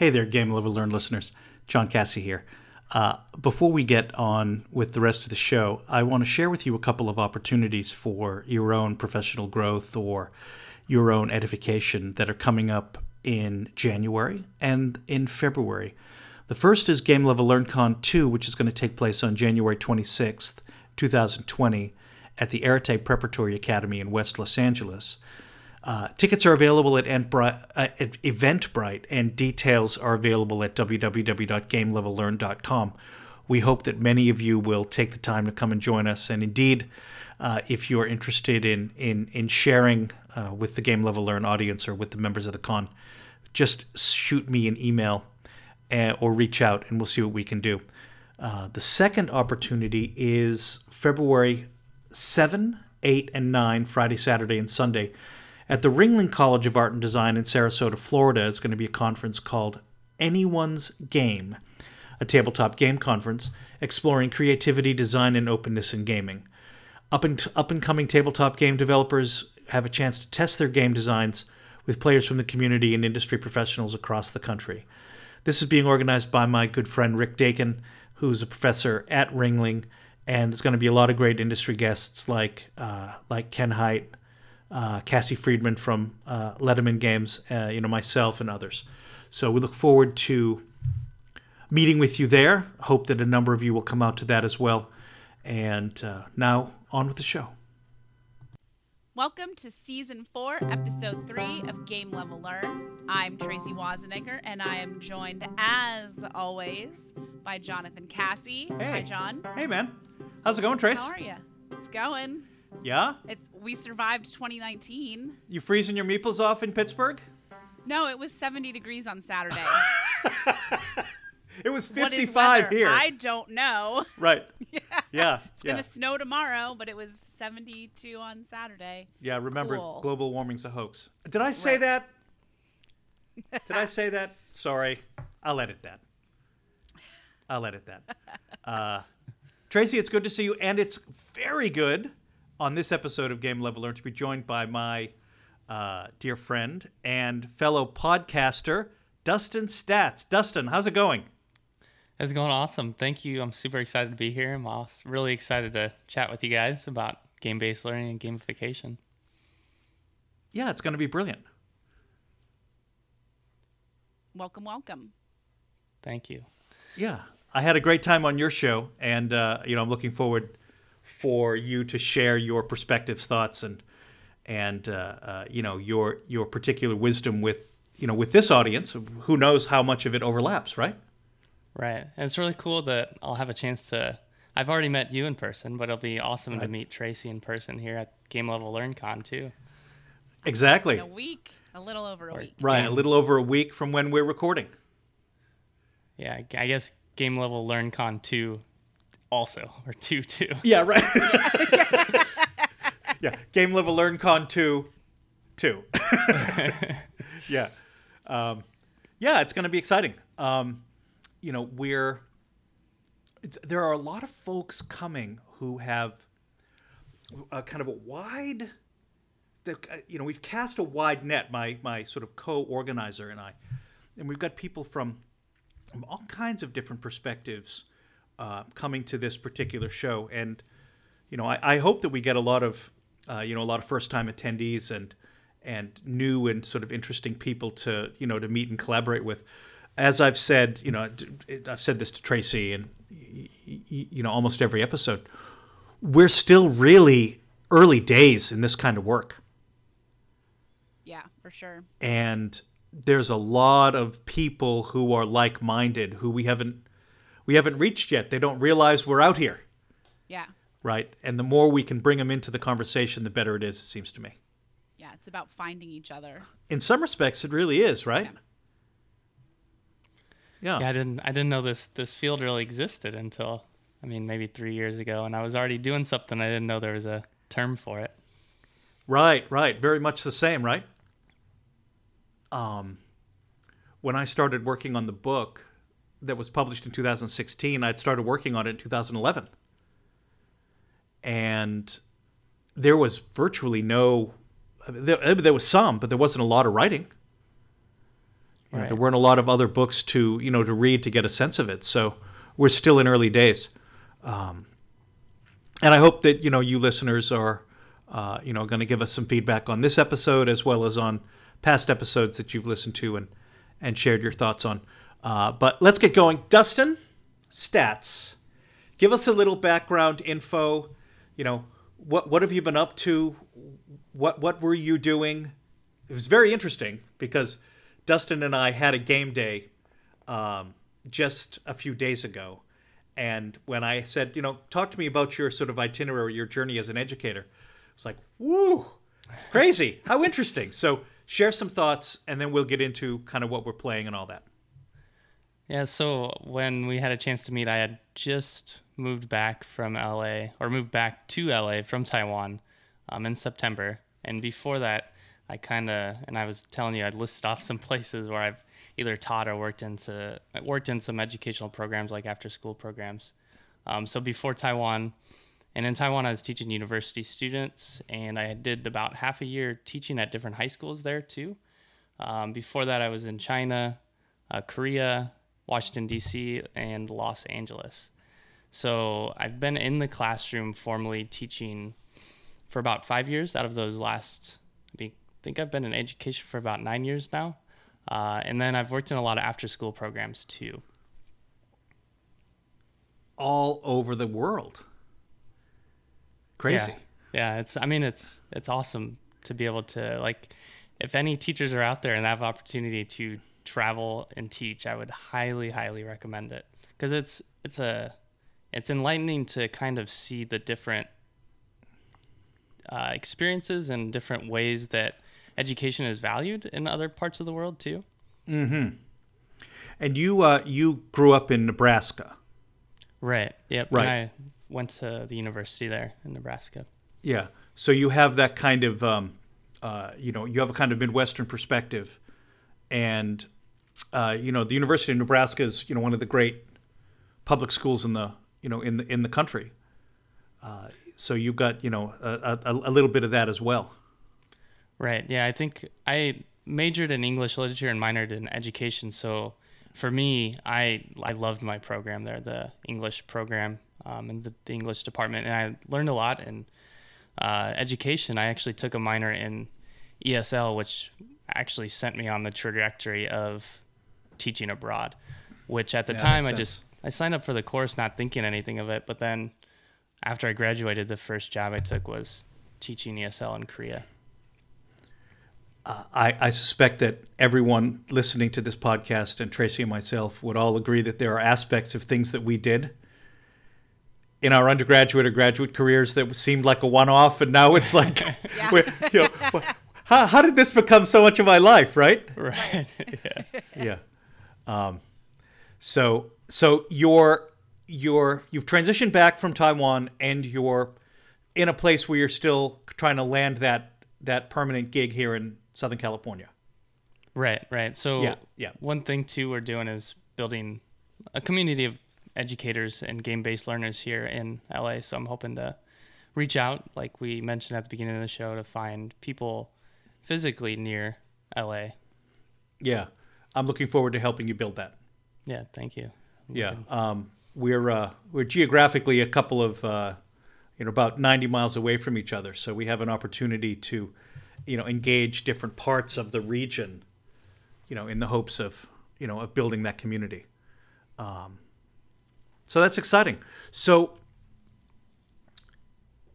Hey there, Game Level Learn listeners. John Cassie here. Uh, before we get on with the rest of the show, I want to share with you a couple of opportunities for your own professional growth or your own edification that are coming up in January and in February. The first is Game Level LearnCon 2, which is going to take place on January 26th, 2020, at the Arete Preparatory Academy in West Los Angeles. Uh, tickets are available uh, at Eventbrite, and details are available at www.gamelevellearn.com. We hope that many of you will take the time to come and join us. And indeed, uh, if you are interested in in in sharing uh, with the Game Level Learn audience or with the members of the con, just shoot me an email uh, or reach out, and we'll see what we can do. Uh, the second opportunity is February 7, 8, and 9, Friday, Saturday, and Sunday at the Ringling College of Art and Design in Sarasota, Florida, it's going to be a conference called Anyone's Game, a tabletop game conference exploring creativity, design, and openness in gaming. Up and, up and coming tabletop game developers have a chance to test their game designs with players from the community and industry professionals across the country. This is being organized by my good friend Rick Dakan, who's a professor at Ringling, and there's going to be a lot of great industry guests like uh, like Ken Hite, uh, Cassie Friedman from uh, Letterman Games, uh, you know, myself and others. So we look forward to meeting with you there. Hope that a number of you will come out to that as well. And uh, now on with the show. Welcome to season four, episode three of Game Level Learn. I'm Tracy Wazenegger, and I am joined, as always, by Jonathan Cassie. Hey. Hi, John. Hey, man. How's it going, Trace? How are you? It's going. Yeah? It's we survived 2019. You freezing your meeples off in Pittsburgh? No, it was 70 degrees on Saturday. It was 55 weather? here. I don't know. Right. yeah. Yeah. It's yeah. gonna snow tomorrow, but it was 72 on Saturday. Yeah, remember Cool. global warming's a hoax. Did I say Right. that? Did I say that? Sorry. I'll edit that. I'll edit that. Uh, Tracy, it's good to see you, and it's very good on this episode of Game Level Learn to be joined by my uh, dear friend and fellow podcaster, Dustin Staats. Dustin, how's it going? It's going awesome. Thank you. I'm super excited to be here. I'm also really excited to chat with you guys about game based learning and gamification. Yeah, it's going to be brilliant. Welcome, welcome. Thank you. Yeah, I had a great time on your show, and uh, you know I'm looking forward for you to share your perspectives, thoughts, and and uh, uh, you know your your particular wisdom with you know with this audience. Who knows how much of it overlaps, right? Right. And it's really cool that I'll have a chance to. I've already met you in person, but it'll be awesome to meet Tracy in person here at Game Level LearnCon too. Exactly. In a week, a little over a Or- week. Right, a little over a week from when we're recording. Yeah, I- I guess Game Level LearnCon 2 also, or 2 2. Yeah, right. yeah, game level learn con two, two. yeah, um, yeah, it's going to be exciting. Um, you know, we're th- there are a lot of folks coming who have a kind of a wide. The, uh, you know, we've cast a wide net. My my sort of co-organizer and I, and we've got people from from all kinds of different perspectives uh, coming to this particular show. And you know, I, I hope that we get a lot of uh, you know a lot of first time attendees and and new and sort of interesting people to you know to meet and collaborate with. As I've said, you know, I've said this to Tracy and you know almost every episode. We're still really early days in this kind of work Yeah, for sure. and there's a lot of people who are like-minded who we haven't we haven't reached yet they don't realize we're out here Yeah. right and the more we can bring them into the conversation the better it is it seems to me Yeah, it's about finding each other. in some respects it really is right Yeah. yeah, Yeah, I didn't I didn't know this this field really existed until I mean maybe 3 years ago and I was already doing something I didn't know there was a term for it. right right very much the same right um when i started working on the book that was published in 2016 i'd started working on it in 2011 and there was virtually no there, there was some but there wasn't a lot of writing know, Right. there weren't a lot of other books to you know to read to get a sense of it. So we're still in early days, um, and I hope that you know you listeners are uh, you know going to give us some feedback on this episode as well as on past episodes that you've listened to and and shared your thoughts on. Uh, but let's get going. Dustin, Staats. Give us a little background info. You know what what have you been up to? What what were you doing? It was very interesting because Dustin and I had a game day um, just a few days ago. And when I said, you know, talk to me about your sort of itinerary, your journey as an educator, it's like, woo, crazy. How interesting. So share some thoughts and then we'll get into kind of what we're playing and all that. Yeah, so when we had a chance to meet, I had just moved back from LA, or moved back to LA from Taiwan um, in September. And before that, I kind of, and I was telling you, I'd listed off some places where I've either taught or worked into, worked in some educational programs like after school programs. Um, so before Taiwan, and in Taiwan, I was teaching university students, and I did about half a year teaching at different high schools there too. Um, before that, I was in China, uh, Korea, Washington, D.C., and Los Angeles. So I've been in the classroom formally teaching for about five years out of those last, I think I've been in education for about nine years now. Uh, and then I've worked in a lot of after school programs too. All over the world. Crazy. Yeah. yeah, it's, I mean, it's, it's awesome to be able to, like, if any teachers are out there and have opportunity to travel and teach, I would highly, highly recommend it because it's it's a it's enlightening to kind of see the different uh, experiences and different ways that education is valued in other parts of the world too. And you uh, you grew up in Nebraska. Right. Yep. Right. And I went to the university there in Nebraska. Yeah. So you have that kind of, um, uh, you know, you have a kind of Midwestern perspective, and uh, you know, the University of Nebraska is, you know, one of the great public schools in the, you know, in the in the country. Uh, so you've got, you know, a, a, a little bit of that as well. Right. Yeah. I think I majored in English literature and minored in education. So for me, I I loved my program there, the English program um, in the, the English department, and I learned a lot in uh, education. I actually took a minor in ESL, which actually sent me on the trajectory of teaching abroad. Which at the Yeah, time makes I just I signed up for the course not thinking anything of it, but then after I graduated, the first job I took was teaching ESL in Korea. Uh, I, I suspect that everyone listening to this podcast and Tracy and myself would all agree that there are aspects of things that we did in our undergraduate or graduate careers that seemed like a one-off, and now it's like, we're- you know, how, how did this become so much of my life, right? Right. yeah. Yeah. Um, so so you're you're you've transitioned back from Taiwan, and you're in a place where you're still trying to land that that permanent gig here in Southern California. Right, right. So Yeah, yeah. one thing too we're doing is building a community of educators and game-based learners here in LA. So I'm hoping to reach out, like we mentioned at the beginning of the show, to find people physically near LA. Yeah, I'm looking forward to helping you build that. Yeah, thank you. Yeah, um, we're uh, we're geographically a couple of uh, you know about 90 miles away from each other, so we have an opportunity to you know engage different parts of the region, you know, in the hopes of you know of building that community. Um, so that's exciting. So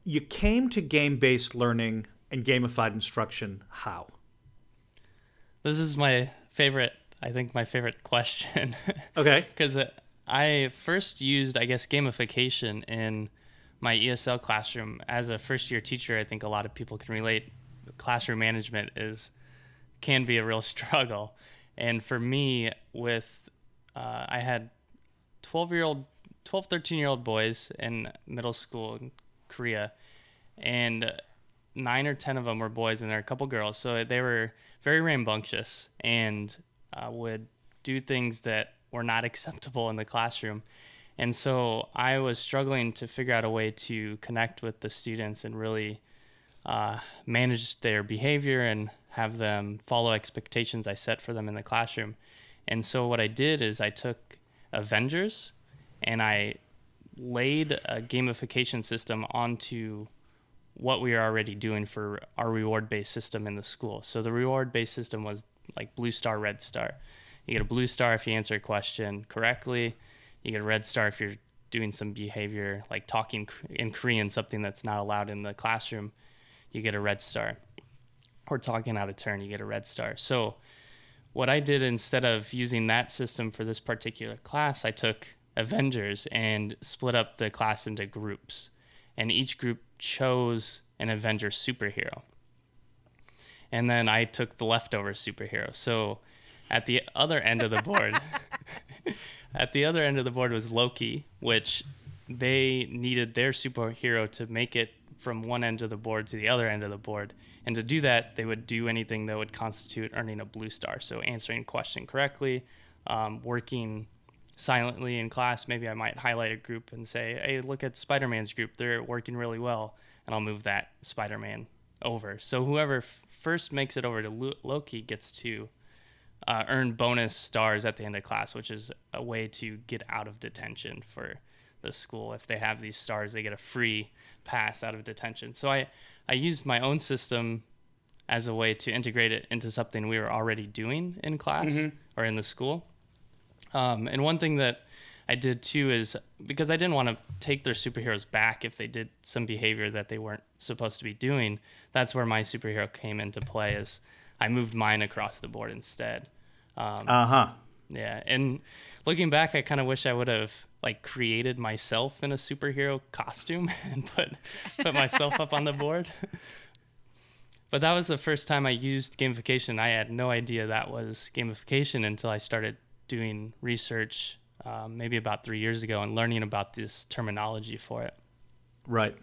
you came to game-based learning and gamified instruction how? This is my favorite. I think my favorite question. Okay. because I first used, I guess, gamification in my ESL classroom as a first year teacher. I think a lot of people can relate. Classroom management is can be a real struggle, and for me, with uh, I had 12 year old, 12, 13 year old boys in middle school in Korea, and nine or ten of them were boys, and there were a couple girls. So they were very rambunctious and uh, would do things that were not acceptable in the classroom. And so I was struggling to figure out a way to connect with the students and really uh, manage their behavior and have them follow expectations I set for them in the classroom. And so what I did is I took Avengers and I laid a gamification system onto what we are already doing for our reward based system in the school. So the reward based system was like blue star, red star. You get a blue star if you answer a question correctly. You get a red star if you're doing some behavior like talking in Korean, something that's not allowed in the classroom. You get a red star. Or talking out of turn, you get a red star. So what I did instead of using that system for this particular class, I took Avengers and split up the class into groups. And each group chose an Avenger superhero. And then I took the leftover superhero. So at the other end of the board, at the other end of the board was Loki, which they needed their superhero to make it from one end of the board to the other end of the board. And to do that, they would do anything that would constitute earning a blue star. So answering a question correctly, um, working silently in class. Maybe I might highlight a group and say, hey, look at Spider Man's group. They're working really well. And I'll move that Spider Man over. So whoever f- first makes it over to Loki gets to uh, earn bonus stars at the end of class, which is a way to get out of detention for the school. If they have these stars, they get a free pass out of detention. So I, I used my own system as a way to integrate it into something we were already doing in class mm-hmm. or in the school. Um, and one thing that I did too is because I didn't want to take their superheroes back if they did some behavior that they weren't supposed to be doing. That's where my superhero came into play. Is I moved mine across the board instead. Um, uh huh. Yeah, and looking back, I kind of wish I would have like created myself in a superhero costume and put put myself up on the board. but that was the first time I used gamification. I had no idea that was gamification until I started doing research um, maybe about three years ago and learning about this terminology for it. Right.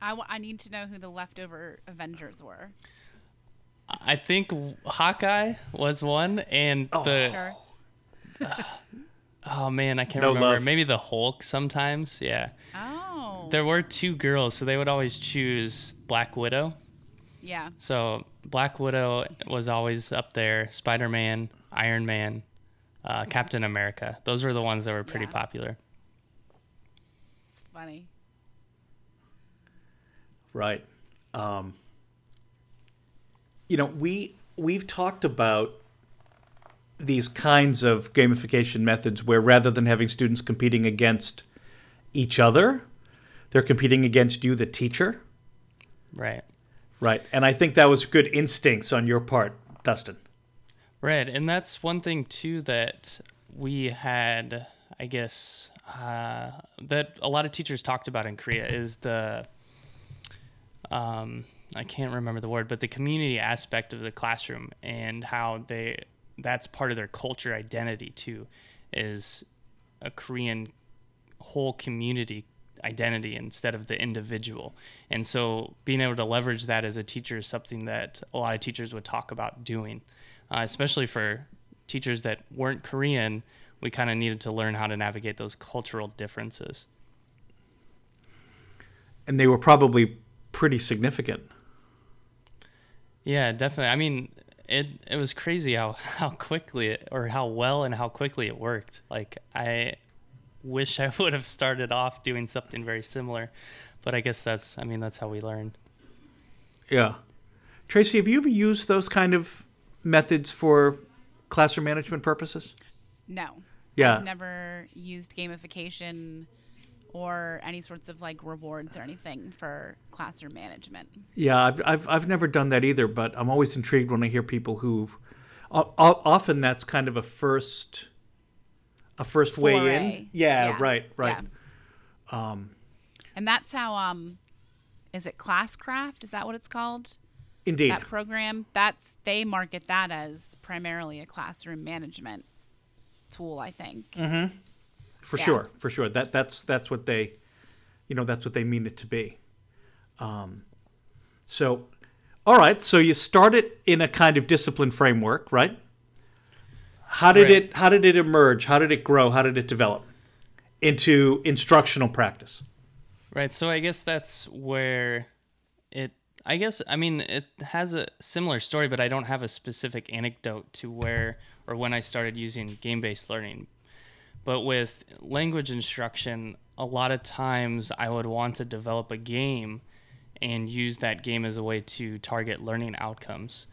I, w- I need to know who the leftover Avengers were. I think Hawkeye was one, and oh. the. Sure. Uh, oh man, I can't no remember. Love. Maybe the Hulk sometimes. Yeah. Oh. There were two girls, so they would always choose Black Widow. Yeah. So Black Widow was always up there. Spider Man, Iron Man, uh, Captain America. Those were the ones that were pretty yeah. popular. It's funny. Right. Um, you know, we we've talked about these kinds of gamification methods where rather than having students competing against each other, they're competing against you, the teacher. Right. Right. And I think that was good instincts on your part, Dustin. Right. And that's one thing, too, that we had, I guess, uh, that a lot of teachers talked about in Korea is the, um, I can't remember the word, but the community aspect of the classroom and how they, that's part of their culture identity, too, is a Korean whole community identity instead of the individual. And so being able to leverage that as a teacher is something that a lot of teachers would talk about doing, uh, especially for teachers that weren't Korean. We kind of needed to learn how to navigate those cultural differences. And they were probably pretty significant. Yeah, definitely. I mean, it it was crazy how how quickly it, or how well and how quickly it worked. Like I wish I would have started off doing something very similar, but I guess that's I mean that's how we learn. Yeah, Tracy, have you ever used those kind of methods for classroom management purposes? No. Yeah. I've never used gamification or any sorts of like rewards or anything for classroom management. Yeah, I've, I've, I've never done that either, but I'm always intrigued when I hear people who've often that's kind of a first a first Foray. way in. Yeah, yeah. right, right. Yeah. Um, and that's how um, is it Classcraft? Is that what it's called? Indeed. That program. That's they market that as primarily a classroom management tool. I think. Mm-hmm. For yeah. sure, for sure. That that's that's what they, you know, that's what they mean it to be. Um, so, all right. So you started in a kind of discipline framework, right? How did right. it how did it emerge? How did it grow? How did it develop into instructional practice? Right. So I guess that's where it I guess I mean it has a similar story, but I don't have a specific anecdote to where or when I started using game-based learning. But with language instruction, a lot of times I would want to develop a game and use that game as a way to target learning outcomes.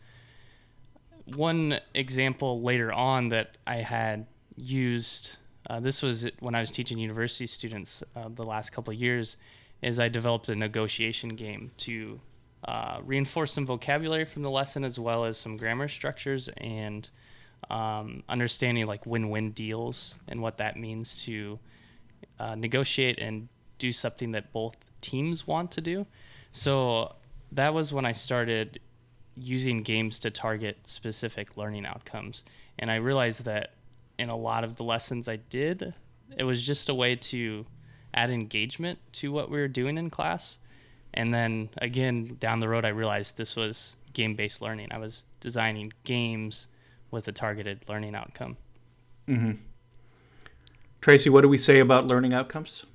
One example later on that I had used, uh, this was when I was teaching university students uh, the last couple of years, is I developed a negotiation game to uh, reinforce some vocabulary from the lesson as well as some grammar structures and um, understanding like win-win deals and what that means to uh, negotiate and do something that both teams want to do. So that was when I started using games to target specific learning outcomes. And I realized that in a lot of the lessons I did, it was just a way to add engagement to what we were doing in class. And then again, down the road, I realized this was game based learning. I was designing games with a targeted learning outcome. Mm-hmm. Tracy, what do we say about learning outcomes?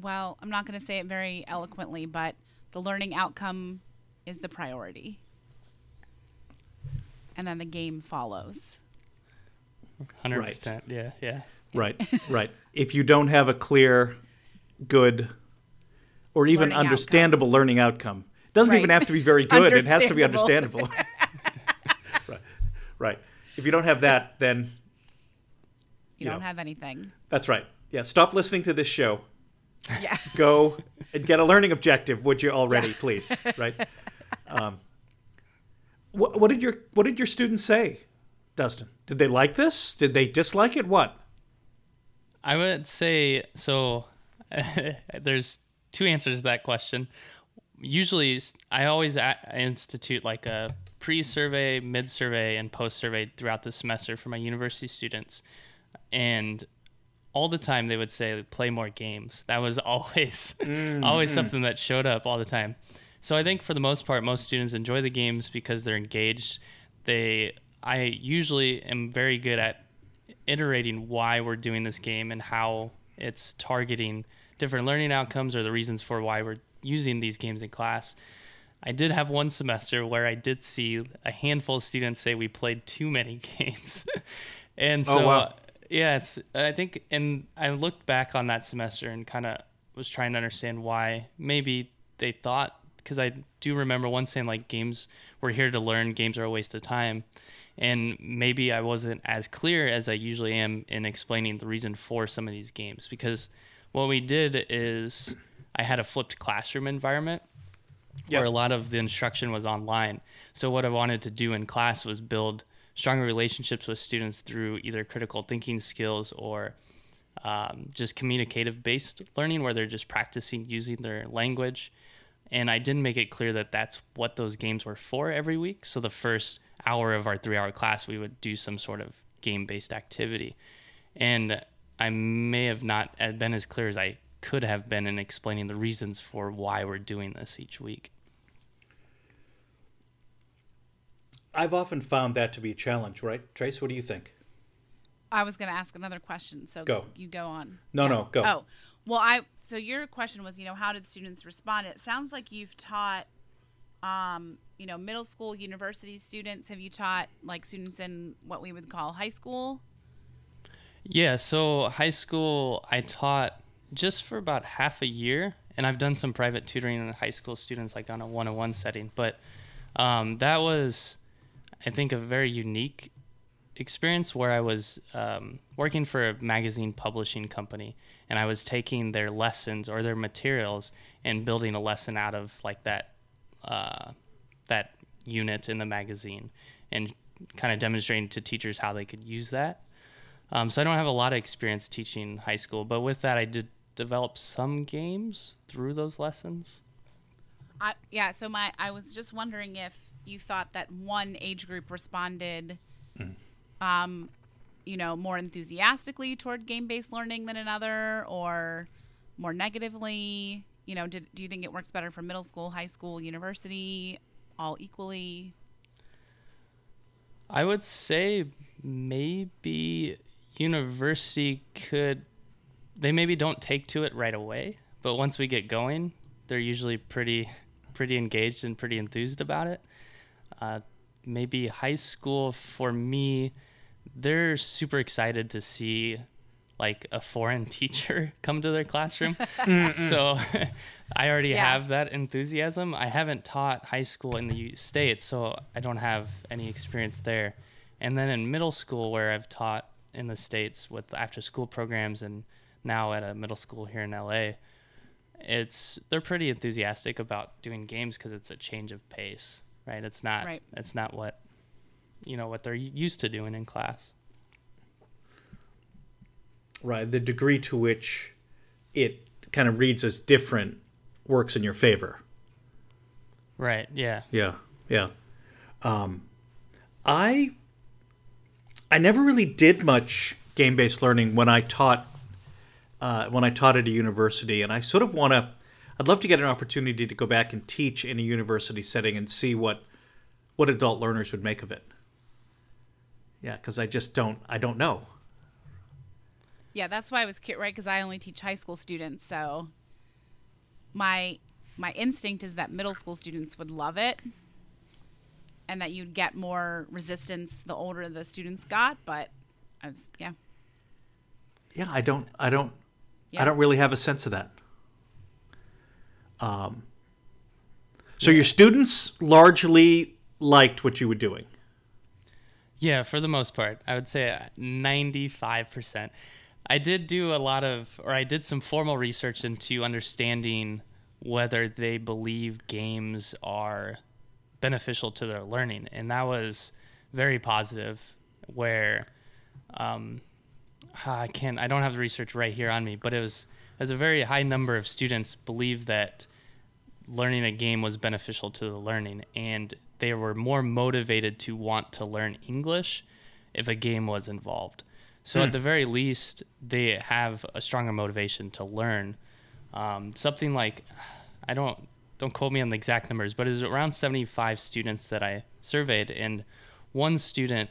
Well, I'm not going to say it very eloquently, but the learning outcome is the priority. And then the game follows. 100%. Right. Yeah, yeah. Right, right. If you don't have a clear, good, or even learning understandable outcome. learning outcome, it doesn't right. even have to be very good. it has to be understandable. right, right. If you don't have that, then you, you don't know, have anything. That's right. Yeah. Stop listening to this show. Yeah. Go and get a learning objective, would you already, yeah. please? Right. Um, what, what did your What did your students say, Dustin? Did they like this? Did they dislike it? What? I would say so. there's two answers to that question. Usually, I always institute like a pre-survey, mid-survey, and post-survey throughout the semester for my university students, and all the time they would say play more games. That was always mm-hmm. always something that showed up all the time. So I think for the most part, most students enjoy the games because they're engaged. They I usually am very good at iterating why we're doing this game and how it's targeting different learning outcomes or the reasons for why we're using these games in class. I did have one semester where I did see a handful of students say we played too many games. and oh, so, oh, wow. uh, yeah, it's, I think, and I looked back on that semester and kind of was trying to understand why maybe they thought, because I do remember one saying, like, games, we're here to learn, games are a waste of time and maybe I wasn't as clear as I usually am in explaining the reason for some of these games because what we did is I had a flipped classroom environment yep. where a lot of the instruction was online. So what I wanted to do in class was build stronger relationships with students through either critical thinking skills or um, just communicative based learning where they're just practicing using their language. And I didn't make it clear that that's what those games were for every week. So the first hour of our three hour class, we would do some sort of game based activity. And I may have not been as clear as I could have been in explaining the reasons for why we're doing this each week. I've often found that to be a challenge, right? Trace, what do you think? I was going to ask another question, so go. you go on. No, yeah. no, go. Oh, well, I so your question was, you know, how did students respond? It sounds like you've taught um, you know, middle school, university students? Have you taught like students in what we would call high school? Yeah, so high school, I taught just for about half a year, and I've done some private tutoring in high school students, like on a one on one setting. But um, that was, I think, a very unique experience where I was um, working for a magazine publishing company, and I was taking their lessons or their materials and building a lesson out of like that uh, that unit in the magazine and kind of demonstrating to teachers how they could use that. Um, so I don't have a lot of experience teaching high school, but with that, I did develop some games through those lessons. I, yeah, so my I was just wondering if you thought that one age group responded, mm. um, you know, more enthusiastically toward game-based learning than another, or more negatively you know, did, do you think it works better for middle school, high school, university, all equally? I would say maybe university could, they maybe don't take to it right away, but once we get going, they're usually pretty pretty engaged and pretty enthused about it. Uh, maybe high school for me, they're super excited to see like a foreign teacher come to their classroom. so I already Yeah. have that enthusiasm. I haven't taught high school in the States, so I don't have any experience there. And then in middle school, where I've taught in the States with after school programs and now at a middle school here in LA, it's they're pretty enthusiastic about doing games because it's a change of pace, right? It's not Right. it's not what you know what they're used to doing in class. Right. The degree to which it kind of reads as different works in your favor. Right. Yeah. Yeah, yeah. Um, I I never really did much game based learning when I taught uh, when I taught at a university, and I sort of want to. I'd love to get an opportunity to go back and teach in a university setting and see what what adult learners would make of it. Yeah, because I just don't. I don't know. Yeah, that's why I was curious, right? Because I only teach high school students, so my my instinct is that middle school students would love it, and that you'd get more resistance the older the students got. But I was, yeah, Yeah, I don't. I don't. I don't really have a sense of that. Um. So your students largely liked what you were doing. Yeah, for the most part, I would say ninety-five percent. I did do a lot of, or I did some formal research into understanding whether they believe games are beneficial to their learning, and that was very positive. Where um, I can't, I don't have the research right here on me, but it was as a very high number of students believe that learning a game was beneficial to the learning, and they were more motivated to want to learn English if a game was involved. So at the very least, they have a stronger motivation to learn. Um, something like, I don't don't quote me on the exact numbers, but it's around 75 students that I surveyed, and one student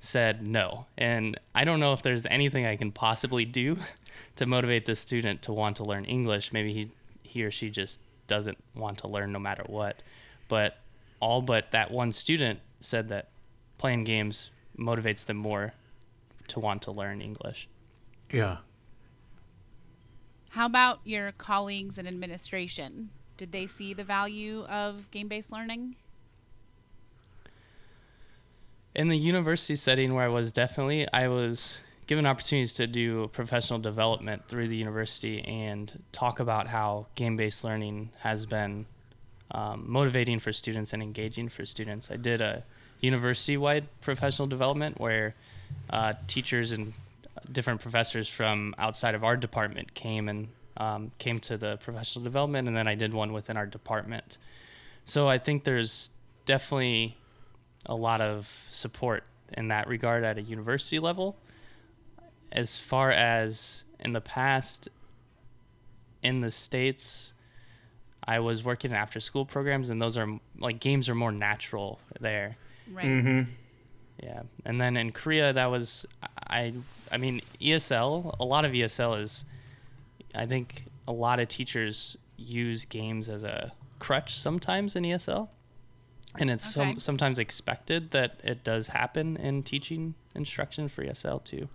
said no. And I don't know if there's anything I can possibly do to motivate this student to want to learn English. Maybe he he or she just doesn't want to learn no matter what. But all but that one student said that playing games motivates them more to want to learn English. Yeah. How about your colleagues in administration? Did they see the value of game based learning? In the university setting where I was definitely, I was given opportunities to do professional development through the university and talk about how game based learning has been um, motivating for students and engaging for students. I did a university wide professional development where uh, teachers and different professors from outside of our department came and um, came to the professional development, and then I did one within our department. So I think there's definitely a lot of support in that regard at a university level. As far as in the past, in the States, I was working in after school programs, and those are like games are more natural there. Right. Mm-hmm. Yeah, and then in Korea, that was I. I mean, ESL. A lot of ESL is. I think a lot of teachers use games as a crutch sometimes in ESL, and it's Okay. some, sometimes expected that it does happen in teaching instruction for ESL too.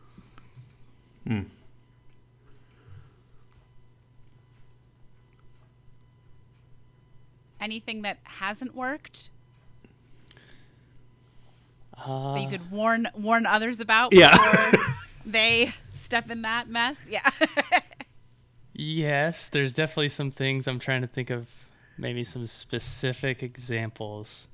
Anything that hasn't worked Uh, that you could warn warn others about Yeah. before they step in that mess? Yeah. Yes, there's definitely some things I'm trying to think of, maybe some specific examples.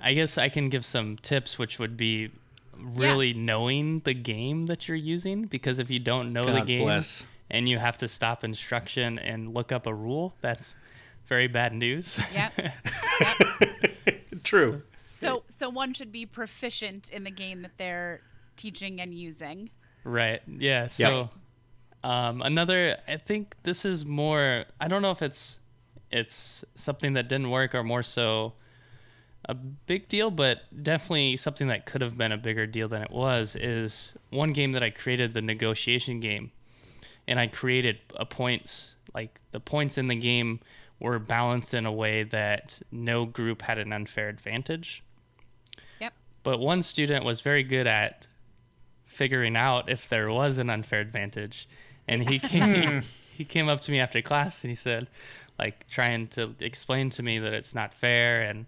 I guess I can give some tips, which would be really knowing the game that you're using, because if you don't know the game bless. and you have to stop instruction and look up a rule, that's very bad news. yep. True. So so one should be proficient in the game that they're teaching and using. Right. Yeah. So, um, another. I think this is more. I don't know if it's it's something that didn't work or more so a big deal, but definitely something that could have been a bigger deal than it was. Is one game that I created, the negotiation game, and I created a points like the points in the game were balanced in a way that no group had an unfair advantage. Yep. But one student was very good at figuring out if there was an unfair advantage, and he came he came up to me after class and he said, like trying to explain to me that it's not fair and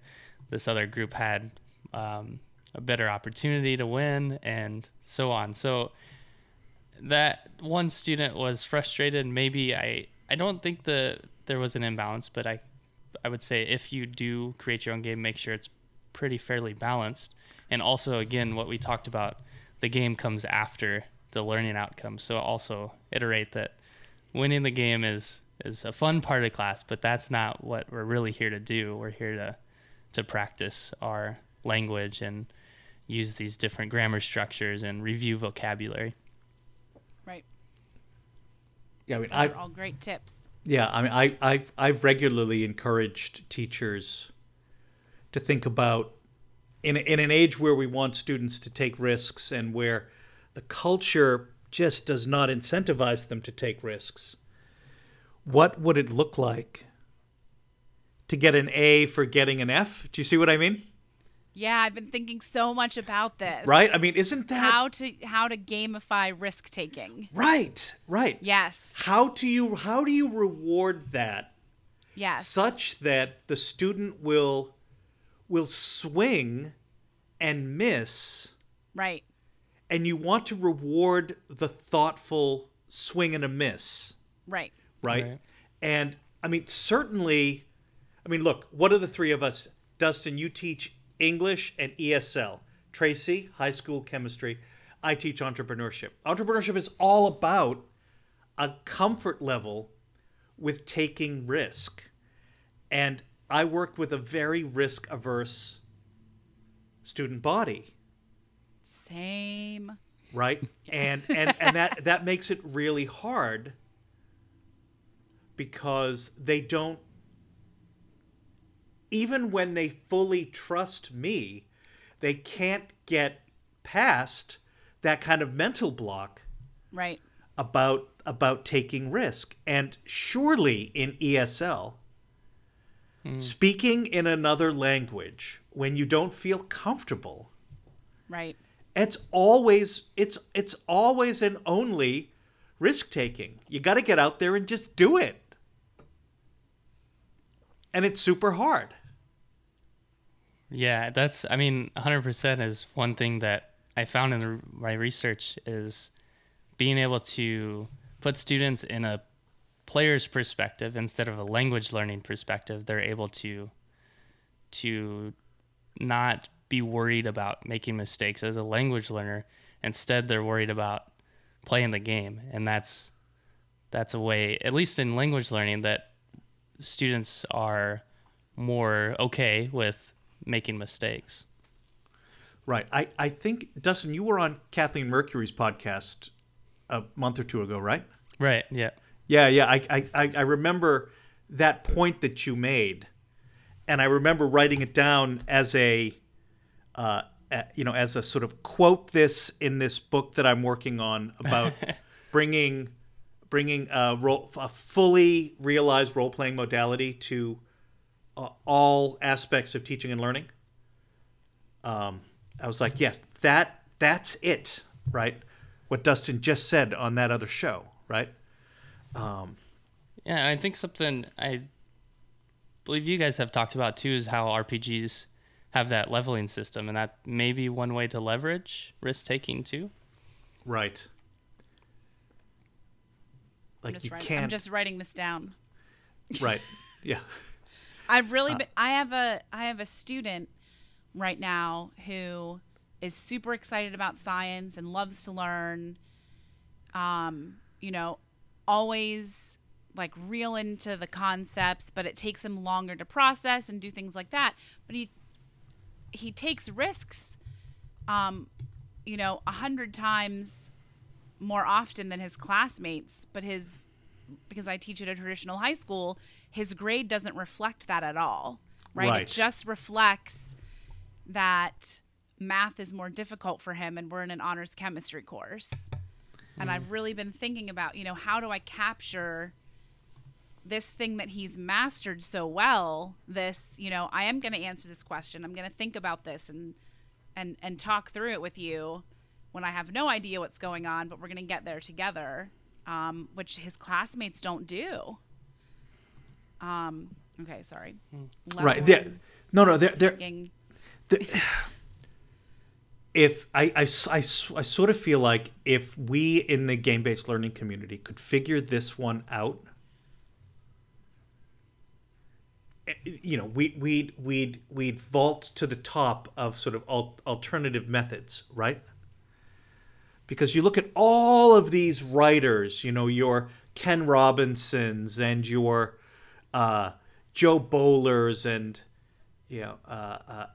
this other group had um, a better opportunity to win and so on. So that one student was frustrated. Maybe I I don't think the there was an imbalance, but I I would say if you do create your own game, make sure it's pretty fairly balanced. And also, again, what we talked about, the game comes after the learning outcome. So also iterate that winning the game is is a fun part of class, but that's not what we're really here to do. We're here to to practice our language and use these different grammar structures and review vocabulary. Right. Yeah, I mean, Those I are all great tips. yeah, I mean, I I've I've regularly encouraged teachers to think about in in an age where we want students to take risks and where the culture just does not incentivize them to take risks. What would it look like to get an A for getting an F? Do you see what I mean? Yeah, I've been thinking so much about this. Right? I mean, isn't that How to how to gamify risk taking. right? Right. Yes. How do you how do you reward that Yes. such that the student will will swing and miss right. and you want to reward the thoughtful swing and a miss Right. right, Right. and i mean certainly i mean look what are the three of us dustin you teach english and esl tracy high school chemistry i teach entrepreneurship entrepreneurship is all about a comfort level with taking risk and i work with a very risk averse student body Same. right and and and that that makes it really hard because they don't even when they fully trust me they can't get past that kind of mental block Right. about about taking risk and surely in ESL Mm. speaking in another language when you don't feel comfortable Right. it's always it's it's always and only risk taking. You got to get out there and just do it. And it's super hard. Yeah, that's I mean, 100% is one thing that I found in the, my research is being able to put students in a player's perspective instead of a language learning perspective. They're able to to not be worried about making mistakes as a language learner. Instead, they're worried about playing the game, and that's that's a way, at least in language learning, that students are more okay with making mistakes. Right. I, I think, Dustin, you were on Kathleen Mercury's podcast a month or two ago, right? Right. Yeah. Yeah, yeah. I, I, I remember that point that you made, and I remember writing it down as a, uh, you know, as a sort of quote this in this book that I'm working on about bringing, bringing a, role, a fully realized role playing modality to uh, all aspects of teaching and learning. Um, I was like, yes, that that's it, right? What Dustin just said on that other show, right? Yeah. I think something I believe you guys have talked about too is how RPGs have that leveling system, and that may be one way to leverage risk taking too. Right. Like you writing, can't. I'm just writing this down. Right. Yeah. I've really been I have a I have a student right now who is super excited about science and loves to learn. Um, you know, always like real into the concepts, but it takes him longer to process and do things like that. But he he takes risks um, you know, a hundred times more often than his classmates, but his because I teach at a traditional high school, his grade doesn't reflect that at all. Right? Right. It just reflects that math is more difficult for him and we're in an honors chemistry course. And I've really been thinking about, you know, how do I capture this thing that he's mastered so well this you know i am going to answer this question i'm going to think about this and and and talk through it with you when i have no idea what's going on but we're going to get there together um, which his classmates don't do um okay sorry Right. Level There, one no, no. There, there. thinking. if I, I I I sort of feel like if we in the game based learning community could figure this one out, eh, you know, we we'd we'd we'd vault to the top of sort of al- alternative methods, right? Because you look at all of these writers, you know, your Ken Robinsons and your uh, Jo Boalers and you know, uh, uh,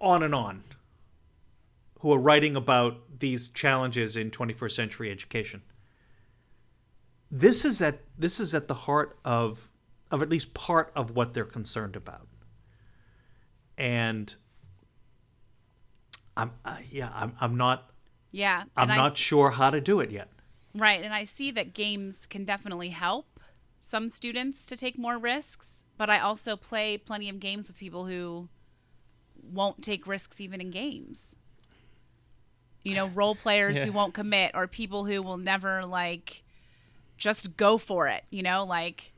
on and on, who are writing about these challenges in 21st century education. This is at this is at the heart of of at least part of what they're concerned about. And I'm uh, yeah, I'm I'm not yeah I'm and I not sure how to do it yet. Right, and I see that games can definitely help some students to take more risks, but I also play plenty of games with people who won't take risks even in games. You know, role players who won't commit or people who will never like just go for it, you know, like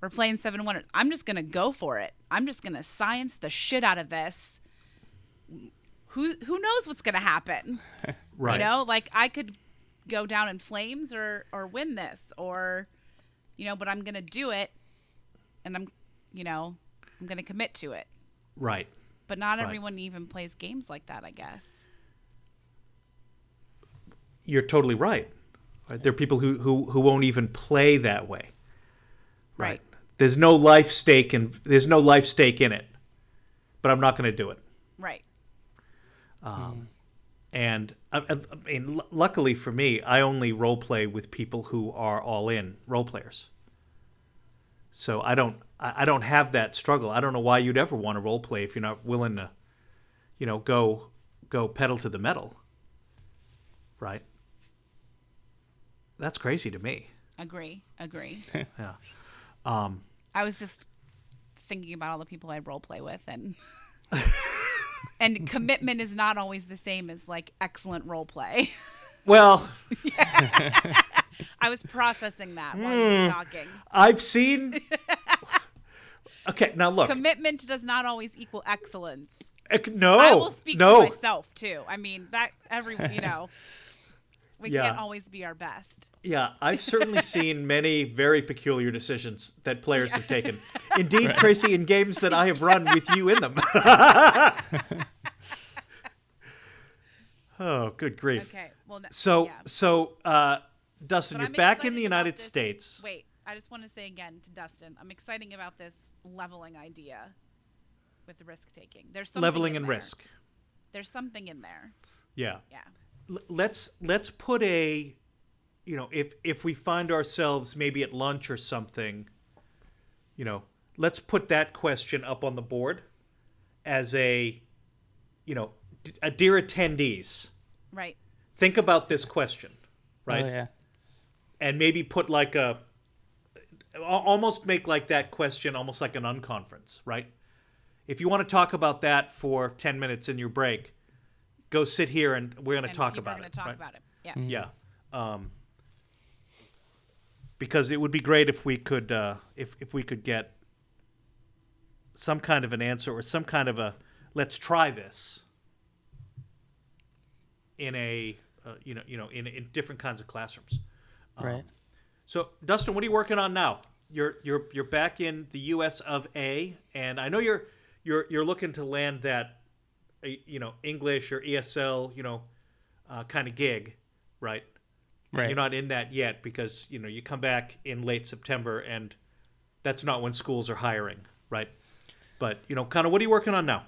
we're playing Seven Wonders. I'm just going to go for it. I'm just going to science the shit out of this. Who who knows what's going to happen? Right. You know, like I could go down in flames or or win this or you know, but I'm going to do it and I'm, you know, I'm going to commit to it. Right. But not Right. everyone even plays games like that, I guess. You're totally right. right. There are people who, who, who won't even play that way. Right. There's no life stake in there's no life stake in it. But I'm not going to do it. Right. Um, and I, I I mean, l- luckily for me, I only role play with people who are all in role players. So I don't I don't have that struggle. I don't know why you'd ever want to role play if you're not willing to, you know, go go pedal to the metal. Right. That's crazy to me. Agree. Agree. Yeah. Um, I was just thinking about all the people I role play with and and commitment is not always the same as like excellent role play. Well, I was processing that while you were hmm. talking. I've seen. Okay, now look. Commitment does not always equal excellence. ec- no, I will speak no. for myself too. I mean that every you know, we Yeah. can't always be our best. Yeah, I've certainly seen many very peculiar decisions that players have taken. Indeed, Tracy, in games that I have run with you in them. oh, good grief. Okay. Well, no, So, yeah. so uh, Dustin, But you're I'm back in the United this- States. Wait, I just want to say again to Dustin, I'm exciting about this leveling idea with the risk taking. There's something Leveling in and there. risk. There's something in there. Yeah. Yeah. L- let's let's put a you know if if we find ourselves maybe at lunch or something you know let's put that question up on the board as a you know a dear attendees Right. think about this question right Oh, yeah. and maybe put like a almost make like that question almost like an unconference right if you want to talk about that for 10 minutes in your break go sit here and we're going to And talk people are about gonna it talk right? about it. Yeah. Yeah. Um, because it would be great if we could uh, if if we could get some kind of an answer or some kind of a let's try this in a uh, you know you know in in different kinds of classrooms. Right. So Dustin, what are you working on now? You're you're you're back in the U.S. of A, and I know you're you're you're looking to land that you know English or ESL you know uh, kind of gig, right? Right. You're not in that yet because you know you come back in late September, and that's not when schools are hiring, right? But you know, kind of, what are you working on now?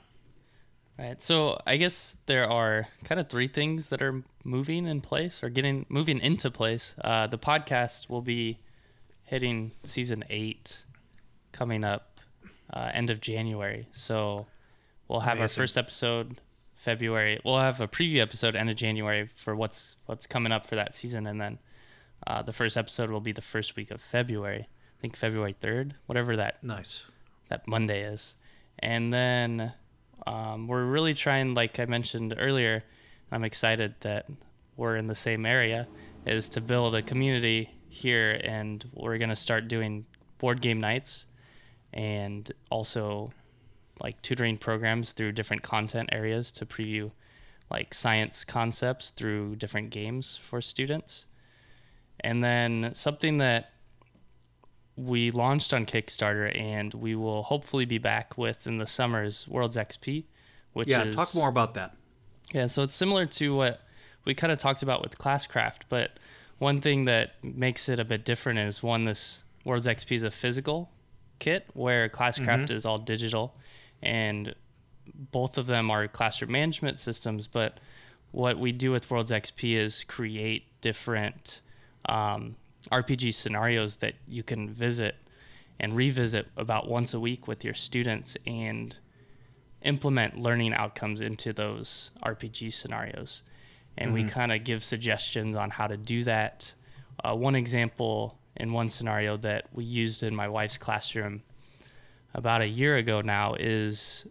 Right. So I guess there are kind of three things that are moving in place or getting moving into place. Uh, the podcast will be hitting season eight coming up uh, end of January. So we'll have Amazing. our first episode February. We'll have a preview episode end of January for what's what's coming up for that season, and then uh, the first episode will be the first week of February. I think February 3rd, whatever that Nice. that Monday is. And then um, we're really trying, like I mentioned earlier, I'm excited that we're in the same area, is to build a community here. And we're going to start doing board game nights and also like tutoring programs through different content areas to preview like science concepts through different games for students. And then something that we launched on Kickstarter and we will hopefully be back with in the summer's Worlds XP, which Yeah, is talk more about that. yeah, so it's similar to what we kind of talked about with Classcraft, but one thing that makes it a bit different is one, this Worlds XP is a physical kit where Classcraft mm-hmm. is all digital, and both of them are classroom management systems. But what we do with Worlds XP is create different um, RPG scenarios that you can visit and revisit about once a week with your students and implement learning outcomes into those RPG scenarios. And we kind of give suggestions on how to do that. Uh, one example in one scenario that we used in my wife's classroom about a year ago now is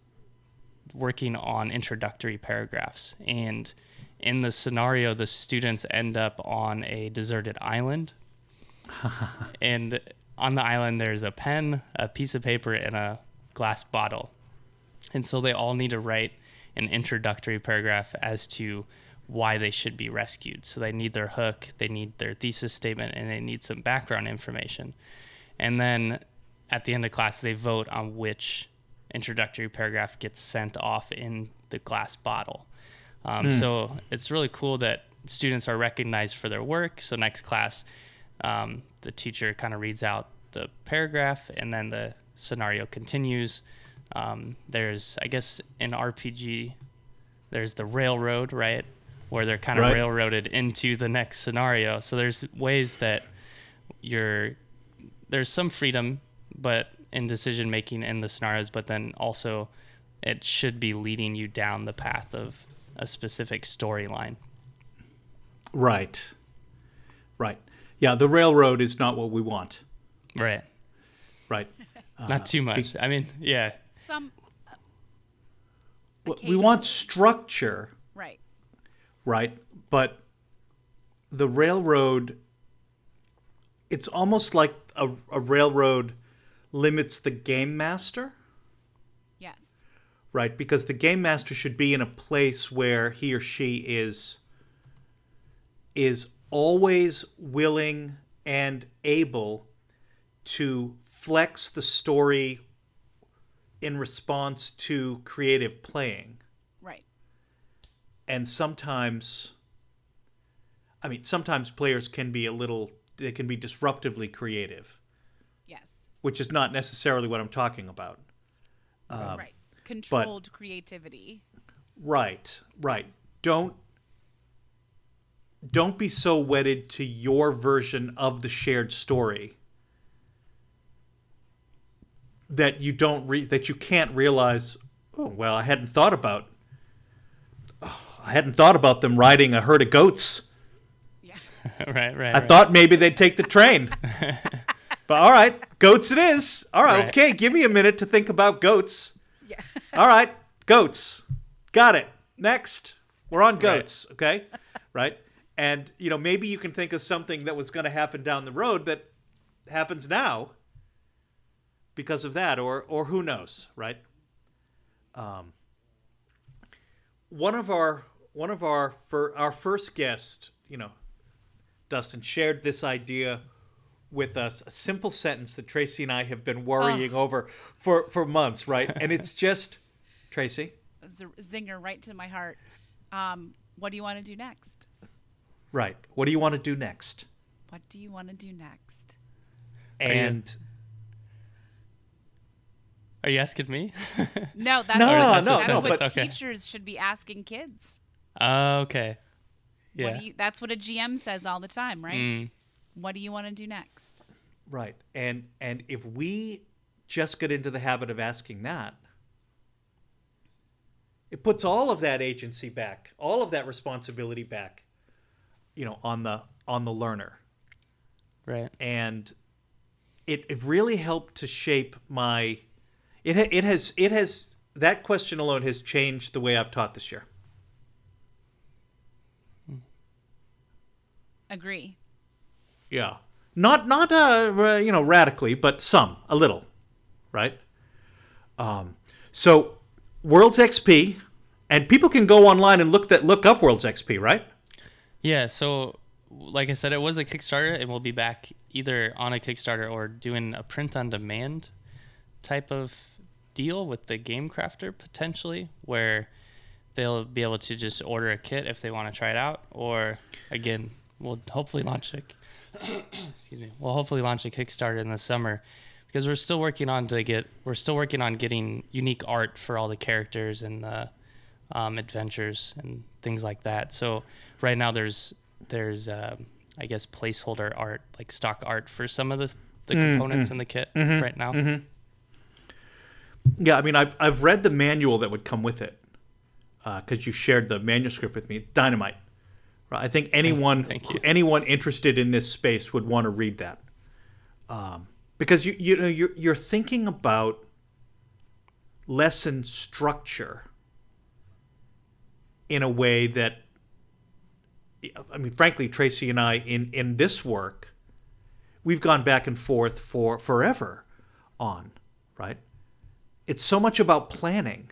working on introductory paragraphs. And in the scenario, the students end up on a deserted island. and on the island, there's a pen, a piece of paper, and a glass bottle. And so they all need to write an introductory paragraph as to why they should be rescued. So they need their hook, they need their thesis statement, and they need some background information. And then at the end of class, they vote on which introductory paragraph gets sent off in the glass bottle. Um, So it's really cool that students are recognized for their work. So next class, um, the teacher kind of reads out the paragraph, and then the scenario continues. Um, there's, I guess, in RPG, there's the railroad, right, where they're kind of Right. railroaded into the next scenario. So there's ways that you're there's some freedom, but in decision making in the scenarios, but then also it should be leading you down the path of a specific storyline. Right. Right. Yeah, the railroad is not what we want. Right. Right. Not too uh, much. I mean, yeah. Some Well, we want structure, right. right? But the railroad, it's almost like a, a railroad limits the game master, Yes. right? Because the game master should be in a place where he or she is is always willing and able to flex the story in response to creative playing. Right. and sometimes i mean sometimes players can be a little they can be disruptively creative. Which is not necessarily what i'm talking about um, right. Controlled creativity. right right don't don't be so wedded to your version of the shared story that you don't re- that you can't realize oh well i hadn't thought about oh, i hadn't thought about them riding a herd of goats Yeah. right, right. I right. thought maybe they'd take the train. but all right, goats it is. All right, Right. okay, give me a minute to think about goats. Yeah. All right, goats. Got it. Next, we're on Right. goats, okay? Right? And, you know, maybe you can think of something that was going to happen down the road that happens now because of that or or who knows, right? Um one of our one of our for our first guest, you know, Dustin shared this idea with us, a simple sentence that Tracy and I have been worrying over for, for months, right? And it's just, Tracy, Z- zinger right to my heart. Um, what do you want to do next? right? What do you want to do next? What do you want to do next? And Are you asking me? No, that's No, what, no, that's no, what but- Okay. teachers should be asking kids. Oh, okay. What Yeah. do you, that's what a GM says all the time, right? Mm, What do you want to do next? right, and and if we just get into the habit of asking that, it puts all of that agency back, all of that responsibility back, you know, on the on the learner. right. and it, it really helped to shape my it it has it has that question alone has changed the way I've taught this year. Agree. Yeah. Not not uh you know radically, but some a little, right? Um, so Worlds XP, and people can go online and look that look up Worlds XP, right? Yeah, so like I said, it was a Kickstarter, and we'll be back either on a Kickstarter or doing a print on demand type of deal with the Game Crafter potentially, where they'll be able to just order a kit if they want to try it out, or again, we'll hopefully launch a excuse me, we'll hopefully launch a Kickstarter in the summer because we're still working on to get we're still working on getting unique art for all the characters and the um, adventures and things like that. So right now there's there's um, I guess placeholder art like stock art for some of the the components in the kit right now. Yeah, I mean, I've I've read the manual that would come with it because you shared the manuscript with me. Dynamite. I think anyone thank you. anyone interested in this space would want to read that, um, because you you know you're you're thinking about lesson structure in a way that I mean, frankly, Tracy and I in in this work, we've gone back and forth for forever on, right? It's so much about planning.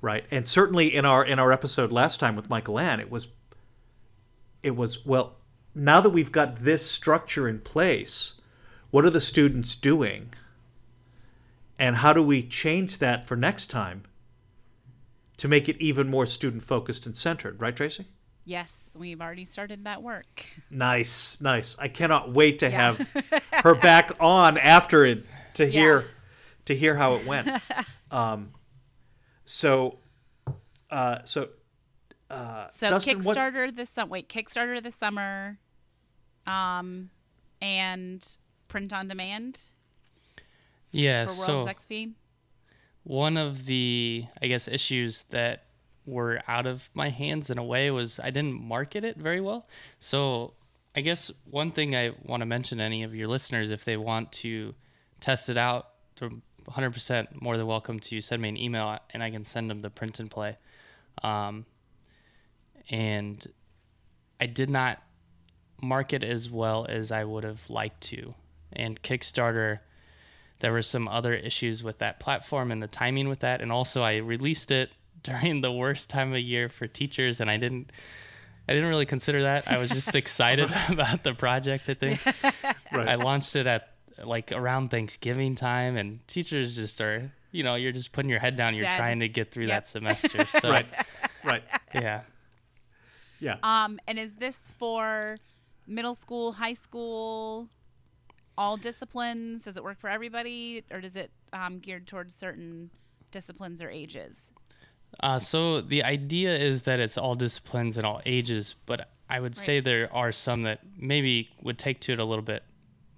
Right. And certainly in our in our episode last time with Michael Ann, it was it was well, now that we've got this structure in place, what are the students doing? And how do we change that for next time to make it even more student focused and centered, right, Tracy? Yes, we've already started that work. Nice, nice. I cannot wait to Yeah. have her back on after it to hear Yeah. to hear how it went. um, so, uh, so uh, So Dustin, what- Kickstarter this summer. Wait, Kickstarter this summer, um, and print on demand Yeah, for so XP. one of the I guess issues that were out of my hands in a way was I didn't market it very well. So I guess one thing I want to mention to any of your listeners if they want to test it out, they're 100% more than welcome to send me an email and I can send them the print and play. Um, and I did not market as well as I would have liked to. And Kickstarter there were some other issues with that platform and the timing with that and also i released it during the worst time of year for teachers and i didn't i didn't really consider that i was just excited about the project i think Right. i launched it at like around thanksgiving time and teachers just are you know you're just putting your head down you're Dead. trying to get through Yep. that semester so right, right, yeah yeah. Um, and is this for middle school, high school, all disciplines? Does it work for everybody, or does it um, geared towards certain disciplines or ages? Uh, so the idea is that it's all disciplines and all ages, but I would say there are some that maybe would take to it a little bit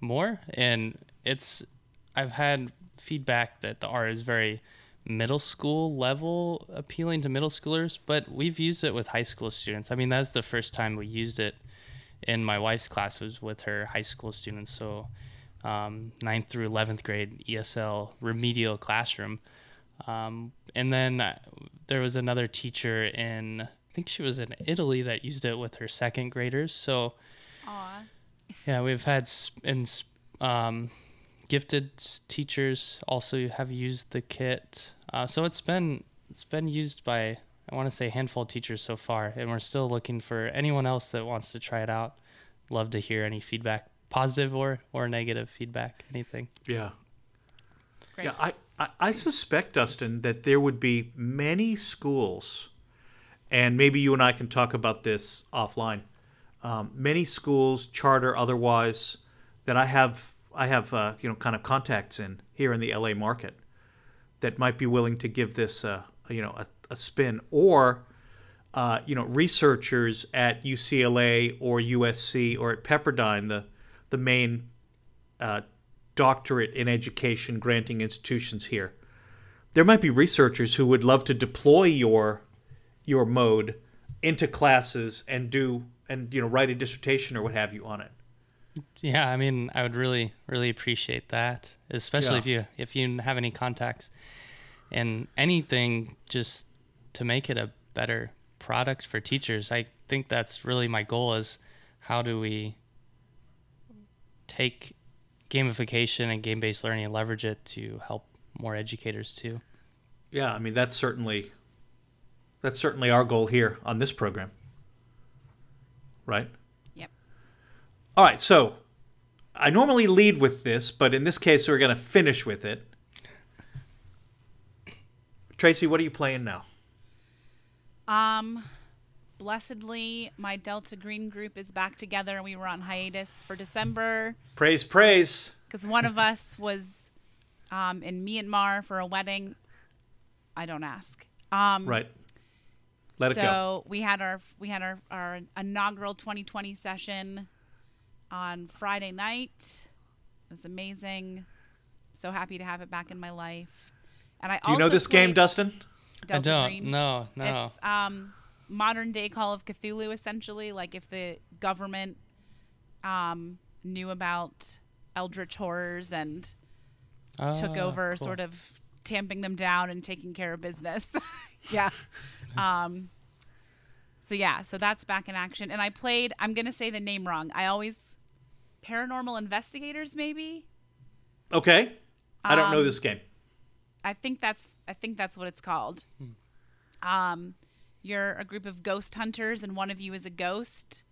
more. And it's, I've had feedback that the art is very middle school level appealing to middle schoolers, but we've used it with high school students. I mean, that's the first time we used it in my wife's class was with her high school students. So, um, ninth through 11th grade ESL remedial classroom. Um, and then uh, there was another teacher in, I think she was in Italy that used it with her second graders. So, Aw. Yeah, we've had s- and um, gifted teachers also have used the kit. Uh, so it's been it's been used by I want to say a handful of teachers so far, and we're still looking for anyone else that wants to try it out. Love to hear any feedback, positive or or negative feedback, anything. Yeah. Great. Yeah, I, I, I suspect, Dustin, that there would be many schools, and maybe you and I can talk about this offline. Um, many schools, charter otherwise, that I have I have uh, you know kind of contacts in here in the LA market that might be willing to give this uh, you know a, a spin, or uh, you know researchers at UCLA or USC or at Pepperdine, the the main uh, doctorate in education granting institutions here. There might be researchers who would love to deploy your your mode into classes and do and you know write a dissertation or what have you on it. Yeah, I mean, I would really, really appreciate that, especially Yeah. if you if you have any contacts and anything just to make it a better product for teachers. I think that's really my goal is how do we take gamification and game-based learning and leverage it to help more educators too. Yeah, I mean that's certainly that's certainly our goal here on this program. Right? Yep. All right, so I normally lead with this, but in this case we're going to finish with it. Tracy, what are you playing now? Um, blessedly, my Delta Green group is back together. We were on hiatus for December Praise, praise. because one of us was um, in Myanmar for a wedding. I don't ask. Um, Right. Let so it go. we had our we had our, our inaugural 2020 session on Friday night. It was amazing. So happy to have it back in my life. And I Do you know this game, Dustin? Delta I don't. Green. No, no. It's um, modern day Call of Cthulhu, essentially. Like if the government um, knew about eldritch horrors and took Ah, over, cool. sort of tamping them down and taking care of business. yeah. Um, so yeah, so that's back in action. And I played. I'm gonna say the name wrong. I always paranormal investigators, maybe. Okay. I don't know Um, this game. I think that's I think that's what it's called. Um, you're a group of ghost hunters, and one of you is a ghost.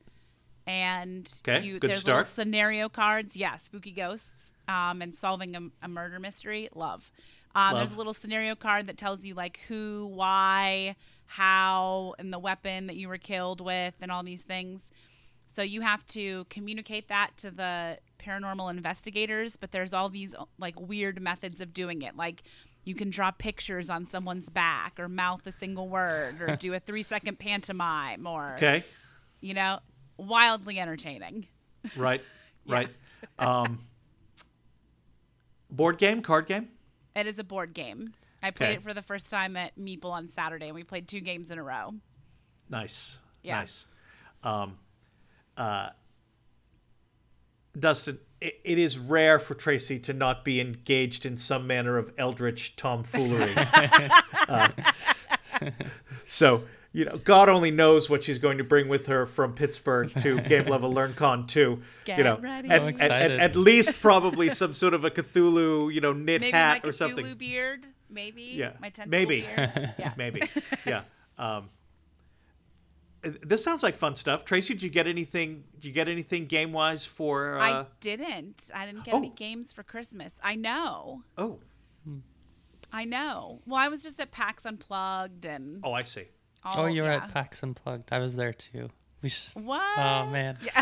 And Okay, you, good there's start. little scenario cards. Yeah, spooky ghosts. Um, and solving a, a murder mystery. Love. Um, There's a little scenario card that tells you like who, why, how, and the weapon that you were killed with, and all these things. So you have to communicate that to the paranormal investigators, but there's all these like weird methods of doing it. Like you can draw pictures on someone's back or mouth a single word or do a 3 second pantomime or Okay. you know, wildly entertaining. Right. Right. Um, board game, card game? It is a board game. I played Okay. it for the first time at Meeple on Saturday and we played two games in a row. Nice. Yeah. Nice. Um, uh, Dustin, it, it is rare for Tracy to not be engaged in some manner of eldritch tomfoolery. Uh, so, you know, God only knows what she's going to bring with her from Pittsburgh to Game Level LearnCon 2. Get you know, ready. At, at- at- at least probably some sort of a Cthulhu, you know, knit Maybe hat my or something. Cthulhu beard, maybe. Yeah, My maybe. beard. Yeah. Maybe. Yeah. Um, this sounds like fun stuff. Tracy, did you get anything? Did you get anything game wise for? Uh, I didn't. I didn't get any Oh. games for Christmas. I know. oh, I know. Well, I was just at PAX Unplugged and oh, I see. All. oh, you were yeah. at PAX Unplugged. I was there too. We should, What? Oh man.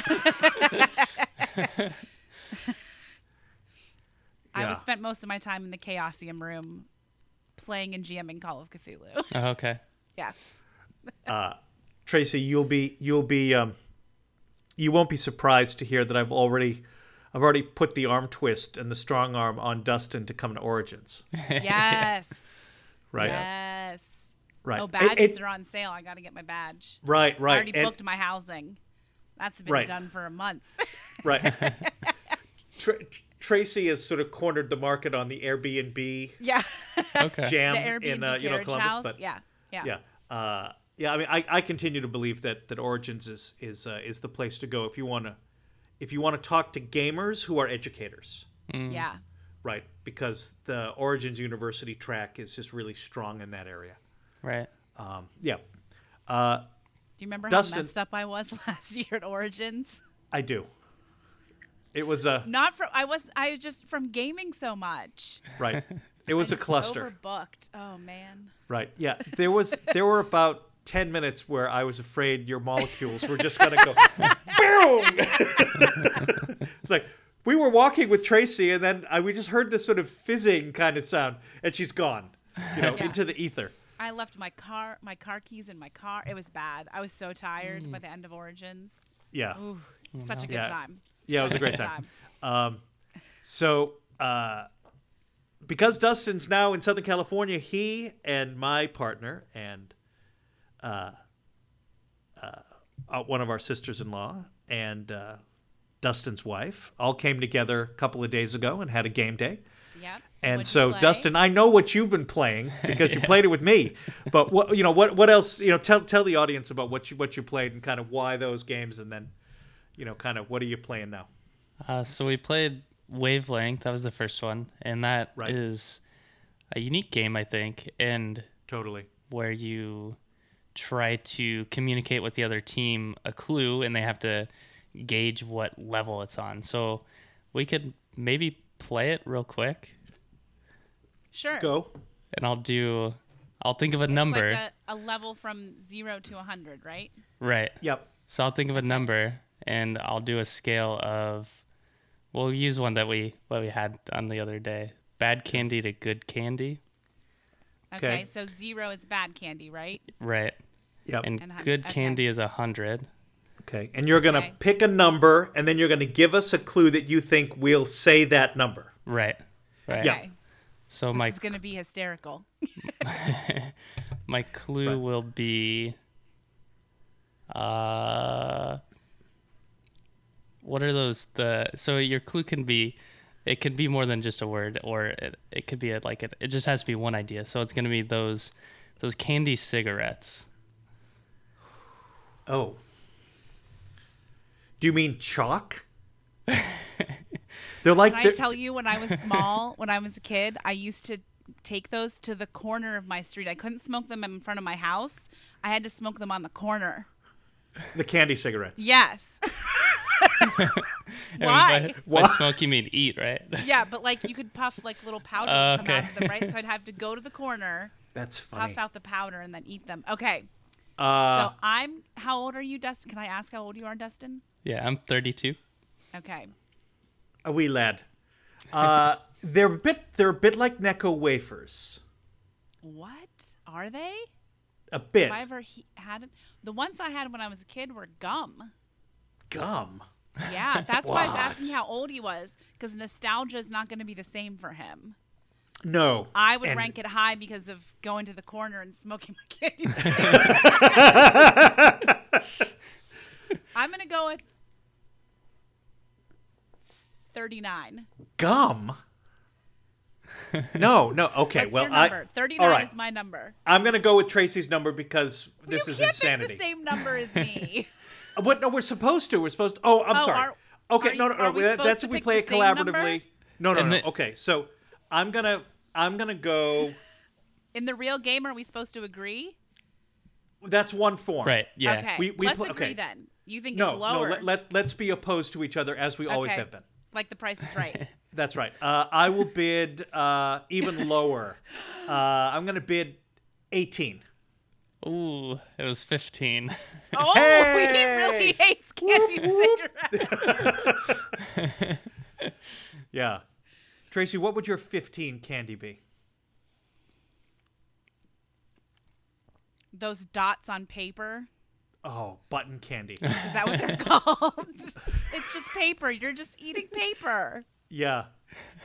I Yeah. was spent most of my time in the Chaosium room playing and GMing Call of Cthulhu. Oh, okay. yeah. Tracy, you'll be you'll be um, you won't be surprised to hear that I've already I've already put the arm twist and the strong arm on Dustin to come to Origins. Yes. Right. Yes. Right. Oh, badges it- are on sale. I got to get my badge. right. Right. I Right. already And- booked my housing. That's been Right. done for a month. Right. Tra- Tracy has sort of cornered the market on the Airbnb yeah. Okay. jam the Airbnb in uh, you know Columbus, house. but yeah. Yeah. yeah, uh, yeah. I mean, I, I continue to believe that that Origins is is uh, is the place to go if you want to if you want to talk to gamers who are educators, Yeah. right? Because the Origins University track is just really strong in that area. Right. Um, yeah, uh, Do you remember Dustin- how messed up I was last year at Origins? I do. It was a Not from I was I was just from gaming so much. right. It was a cluster. Overbooked. Oh man. Right. Yeah. There was there were about ten minutes where I was afraid your molecules were just gonna go boom. It's like we were walking with Tracy, and then I, we just heard this sort of fizzing kind of sound, and she's gone, you know, Yeah. into the ether. I left my car my car keys in my car. It was bad. I was so tired by the end of Origins. Yeah. Ooh, such a good Yeah. time. Yeah. It was a great time. Um, so uh, because Dustin's now in Southern California, he and my partner and uh, uh, uh, one of our sisters-in-law and uh, Dustin's wife, all came together a couple of days ago and had a game day. Yep. And What'd so. Dustin, I know what you've been playing because you played it with me. But what you know, what what else? You know, tell tell the audience about what you what you played and kind of why those games, and then, you know, kind of what are you playing now? Uh, so we played Wavelength. That was the first one, and that is Right. a unique game, I think, and Totally. where you try to communicate with the other team a clue, and they have to gauge what level it's on. So we could maybe play it real quick, Sure. Go. and I'll do. I'll think of a It's number. like a, a level from zero to a hundred, right? right. Yep. So I'll think of a number, and I'll do a scale of. We'll use one that we what we had on the other day. Bad candy to good candy. Okay. Okay. So zero is bad candy, right? Right. Yep. And And hun- good okay. candy is a hundred. Okay. And you're gonna Okay. pick a number, and then you're gonna give us a clue that you think we'll say that number. Right. Right. Yeah. Okay. So This my is gonna be hysterical. my clue Right. will be uh what are those the so your clue can be it can be more than just a word or it, it could be a, like it, it just has to be one idea so it's going to be those those candy cigarettes Oh. Do you mean chalk? They're like Can I they're- tell you when I was small, when I was a kid, I used to take those to the corner of my street. I couldn't smoke them in front of my house. I had to smoke them on the corner. the candy cigarettes. Yes. And Why? by, by smoke you mean eat right yeah, but like you could puff like little powder Uh, would come out of them, right? So I'd have to go to the corner, That's funny. puff out the powder, and then eat them. Okay. Uh, so I'm. How old are you, Dustin? Can I ask how old you are, Dustin? Yeah i'm 32 Okay. a wee lad. Uh, they're a bit. They're a bit like Necco wafers. What are they? A bit. Have I ever he- had it? The ones I had when I was a kid were gum. Gum. Yeah, that's why I was asking What? how old he was because nostalgia is not going to be the same for him. No. I would And- rank it high because of going to the corner and smoking my candy. I'm going to go with 39. Gum. No, no. Okay, What's well, your number? I. 39 all right. is my number. I'm gonna go with Tracy's number because this you is can't insanity. pick the same number as me. What? No, we're supposed to. We're supposed to. Oh, I'm Oh, sorry. are- okay, are no, you- no, no. that- that's if we play it collaboratively. number? No, no, no. okay, so I'm gonna I'm gonna go. In the real game, are we supposed to agree? That's one form. right yeah Okay. We- we Let's pl- agree okay. then. You think No, it's lower? no. Let, let let's be opposed to each other as we always Okay. have been. Like the price is right. That's right. Uh, I will bid uh, even lower. Uh, I'm gonna bid 18. ooh it was 15 Oh, Hey! he really hates candy cigarettes. Yeah. Tracy, what would your 15 candy be? Those dots on paper. Oh, button candy. Is that what they're called? it's just paper. You're just eating paper. yeah.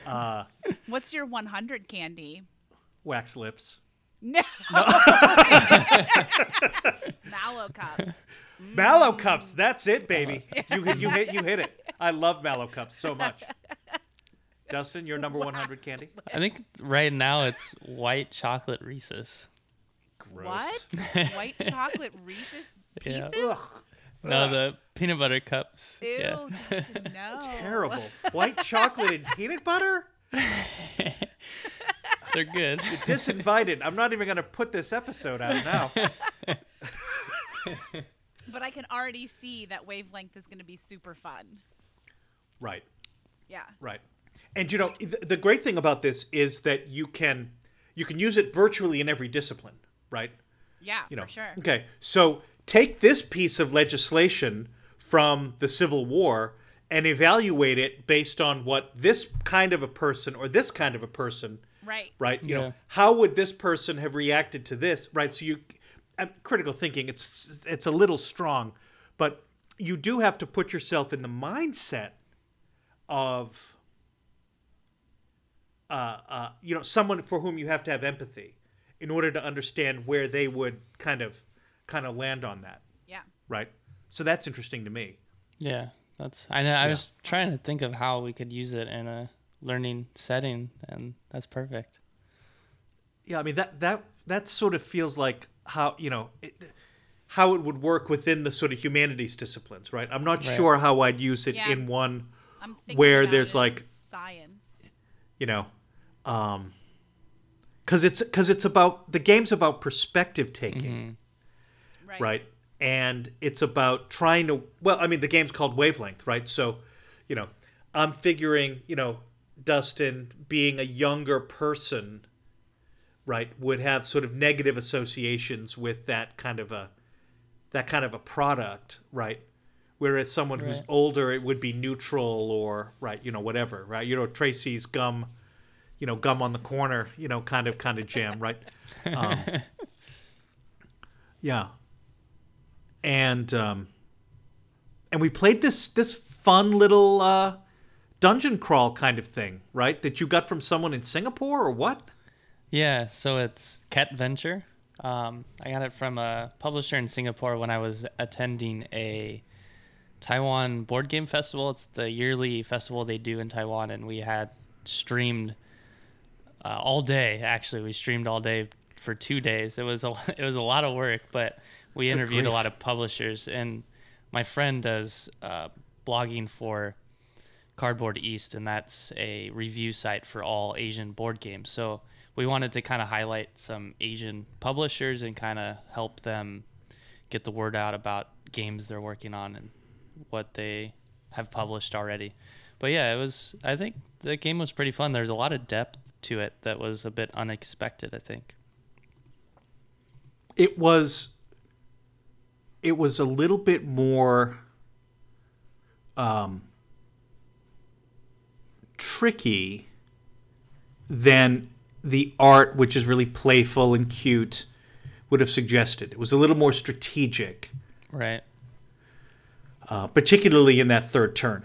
Uh, What's your 100 candy? wax lips. No. Mallow cups. Mallow cups. That's it, baby. You you hit you hit it. I love mallow cups so much. Dustin, your number 100 candy? i think right now it's white chocolate reese's Gross. What? White chocolate Reese's Yeah. Pieces? Ugh, no the peanut butter cups Ew, yeah Dustin, no. terrible. White chocolate and peanut butter? they're good Disinvited. I'm not even going to put this episode out now. But I can already see that wavelength is going to be super fun. Right. Yeah. Right. And you know, th- the great thing about this is that you can you can use it virtually in every discipline, right? Yeah, You know. for sure. Okay. So take this piece of legislation from the Civil War and evaluate it based on what this kind of a person or this kind of a person, Right. right? You Yeah. know, how would this person have reacted to this, right? So you uh, critical thinking it's it's a little strong, but you do have to put yourself in the mindset of uh, uh, you know someone for whom you have to have empathy in order to understand where they would kind of kind of land on that Yeah. right so that's interesting to me Yeah, That's I know I was trying to think of how we could use it in a learning setting, and that's perfect. Yeah, I mean that that that sort of feels like how you know it, how it would work within the sort of humanities disciplines, right? I'm not Right. sure how I'd use it Yeah. in one, I'm Where there's, like- science. you know, um, because it's because it's about the game's about perspective taking, Right. right? And it's about trying to well, I mean the game's called Wavelength, right? So, you know, I'm figuring, you know, Dustin being a younger person, right, would have sort of negative associations with that kind of a that kind of a product, right? Whereas someone who's Right. older, it would be neutral or right, you know, whatever, right? You know, Tracy's gum, you know, gum on the corner, you know, kind of kind of jam, right? Um, yeah, and um, and we played this this fun little uh, dungeon crawl kind of thing, right? That you got from someone in Singapore or what? Yeah, so it's Cat Venture. Um, I got it from a publisher in Singapore when I was attending a Taiwan board game festival. It's the yearly festival they do in Taiwan, and we had streamed uh, all day. Actually, we streamed all day for two days. It was a it was a lot of work, but we interviewed a lot of publishers. And my friend does uh, blogging for Cardboard East, and that's a review site for all Asian board games. So we wanted to kind of highlight some Asian publishers and kind of help them get the word out about games they're working on and what they have published already. But yeah, it was. I think the game was pretty fun. There's a lot of depth to it that was a bit unexpected. I think. it was it was a little bit more um, tricky than the art which is really playful and cute would have suggested it was a little more strategic Right. uh, particularly in that third turn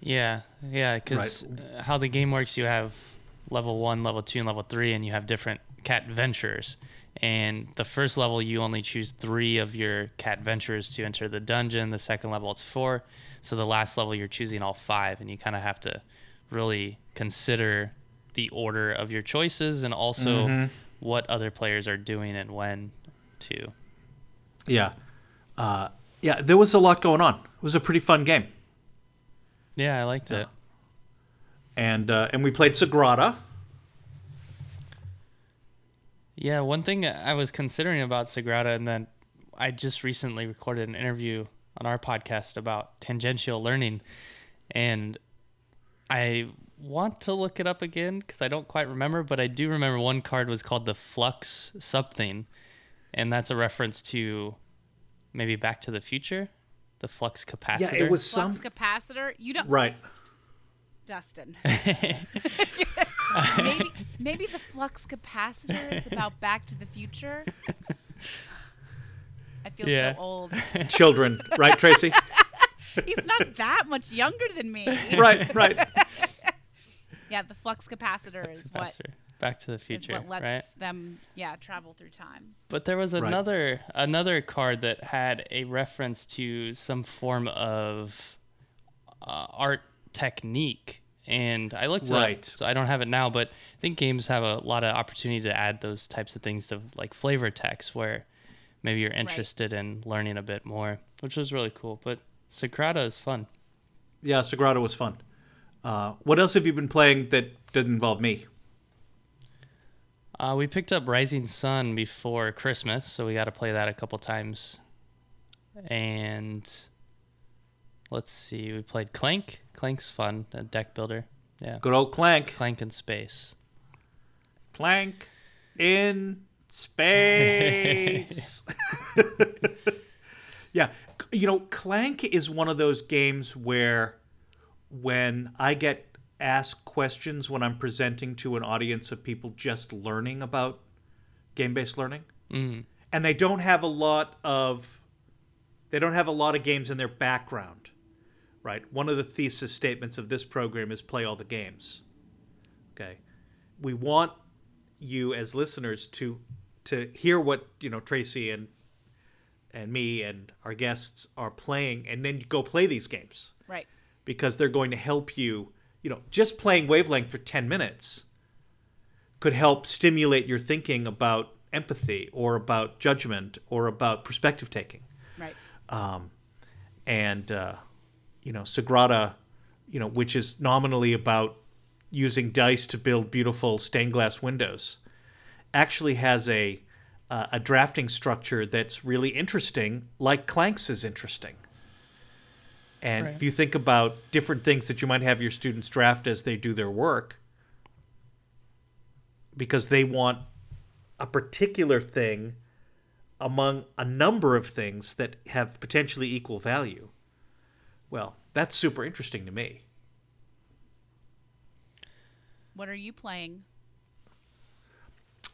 Yeah, yeah, because how the game works, you have level one, level two, and level three, and you have different cat ventures. And the first level, you only choose three of your cat ventures to enter the dungeon. The second level, it's four. So the last level, you're choosing all five, and you kind of have to really consider the order of your choices and also what other players are doing and when to. yeah uh, yeah there was a lot going on it was a pretty fun game Yeah, I liked it. and uh, and we played sagrada Yeah, one thing I was considering about Sagrada, and then I just recently recorded an interview on our podcast about tangential learning, and I want to look it up again because I don't quite remember, but I do remember one card was called the Flux something, and that's a reference to maybe Back to the Future, the Flux capacitor. yeah it was some Flux capacitor. You don't, right Dustin. maybe maybe the flux capacitor is about Back to the Future. I feel Yeah. so old. children right tracy He's not that much younger than me. right right Yeah, the flux capacitor is what. Back to the is Future, what lets right? them yeah travel through time. But there was Right. another another card that had a reference to some form of uh, art technique, and I looked it Right. up. So I don't have it now, but I think games have a lot of opportunity to add those types of things to like flavor text, where maybe you're interested in learning a bit more, which was really cool. But Sagrada is fun. Yeah, Sagrada was fun. Uh, what else have you been playing that didn't involve me? Uh, we picked up Rising Sun before Christmas, so we got to play that a couple times. And let's see, we played Clank. Clank's fun, a deck builder. Yeah, Good old Clank. Clank in space. Clank in space. yeah, you know, Clank is one of those games where when I get asked questions when I'm presenting to an audience of people just learning about game-based learning, Mm. and they don't have a lot of they don't have a lot of games in their background right one of the thesis statements of this program is play all the games okay we want you as listeners to to hear what you know tracy and and me and our guests are playing, and then go play these games Right. because they're going to help you. You know, just playing Wavelength for 10 minutes could help stimulate your thinking about empathy or about judgment or about perspective taking. Right. Um, And, uh, you know, Sagrada, you know, which is nominally about using dice to build beautiful stained glass windows, actually has a, uh, a drafting structure that's really interesting, like Clanks is interesting. And if you think about different things that you might have your students draft as they do their work, because they want a particular thing among a number of things that have potentially equal value, well, that's super interesting to me. What are you playing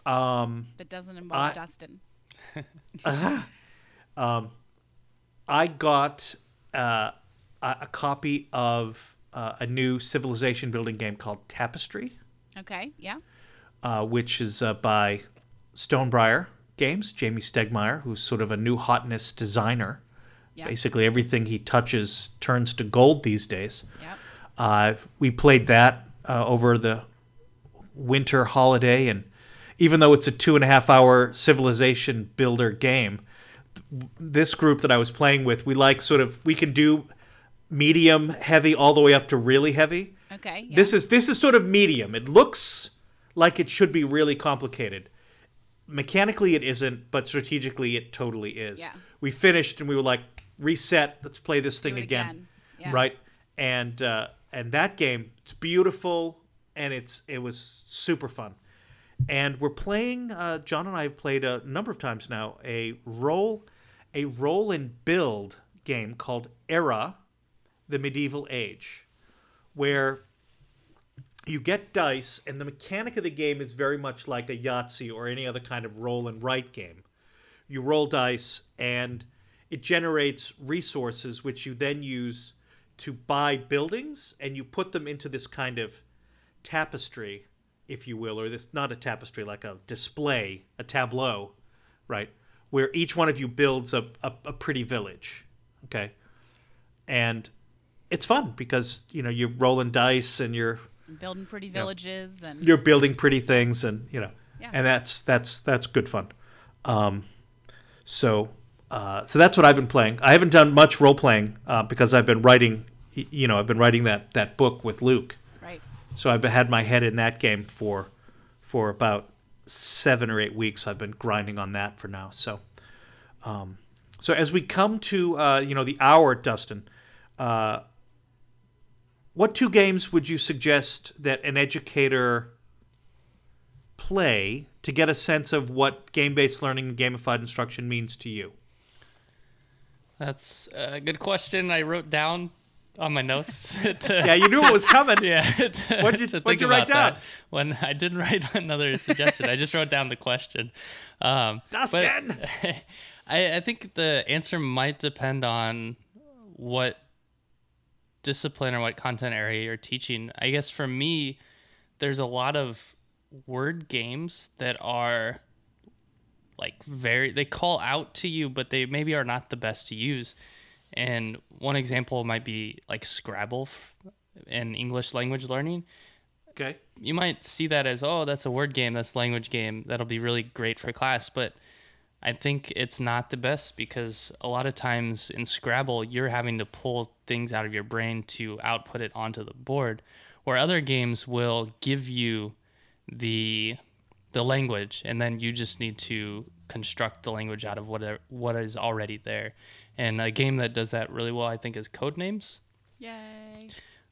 Um, that doesn't involve I- Dustin? I got uh, a, a copy of uh, a new civilization building game called Tapestry. Okay. Yeah. uh, which is uh, by Stonemaier Games, Jamey Stegmaier, who's sort of a new hotness designer. Basically, everything he touches turns to gold these days. Yep. Uh, we played that uh, over the winter holiday, and even though it's a two and a half hour civilization builder game, th- this group that I was playing with, we like sort of we can do medium heavy all the way up to really heavy. Okay. Yeah. This is this is sort of medium. It looks like it should be really complicated. Mechanically, it isn't, but strategically, it totally is. Yeah. We finished and we were like, reset. Let's play this thing again, again. Yeah. right? And uh, and that game, it's beautiful and it's it was super fun. And we're playing. Uh, John and I have played a number of times now a roll, a roll and build game called Era, the Medieval Age, where you get dice, and the mechanic of the game is very much like a Yahtzee or any other kind of roll and write game. You roll dice, and it generates resources which you then use to buy buildings, and you put them into this kind of tapestry, if you will, or this not a tapestry, like a display, a tableau, right? Where each one of you builds a, a, a pretty village, okay? And it's fun because you know you're rolling dice and you're Building pretty villages and you're building pretty things and you know Yeah. and that's that's that's good fun um so uh so that's what i've been playing i haven't done much role playing uh, because i've been writing you know i've been writing that that book with luke right. so i've had my head in that game for for about seven or eight weeks i've been grinding on that for now so um so as we come to uh you know the hour dustin uh what two games would you suggest that an educator play to get a sense of what game-based learning and gamified instruction means to you? That's a good question. I wrote down on my notes. to, Yeah, you knew it was coming. yeah. to- what did you- what'd you write down? When I didn't write another suggestion, I just wrote down the question. Um, Dustin. I, I think the answer might depend on what discipline or what content area you're teaching. I guess for me, there's a lot of word games that are like very they call out to you but they maybe are not the best to use and one example might be like scrabble in english language learning Okay. you might see that as oh that's a word game that's a language game that'll be really great for class but i think it's not the best because a lot of times in scrabble you're having to pull things out of your brain to output it onto the board where other games will give you the the language and then you just need to construct the language out of what what is already there and a game that does that really well i think is codenames Yay.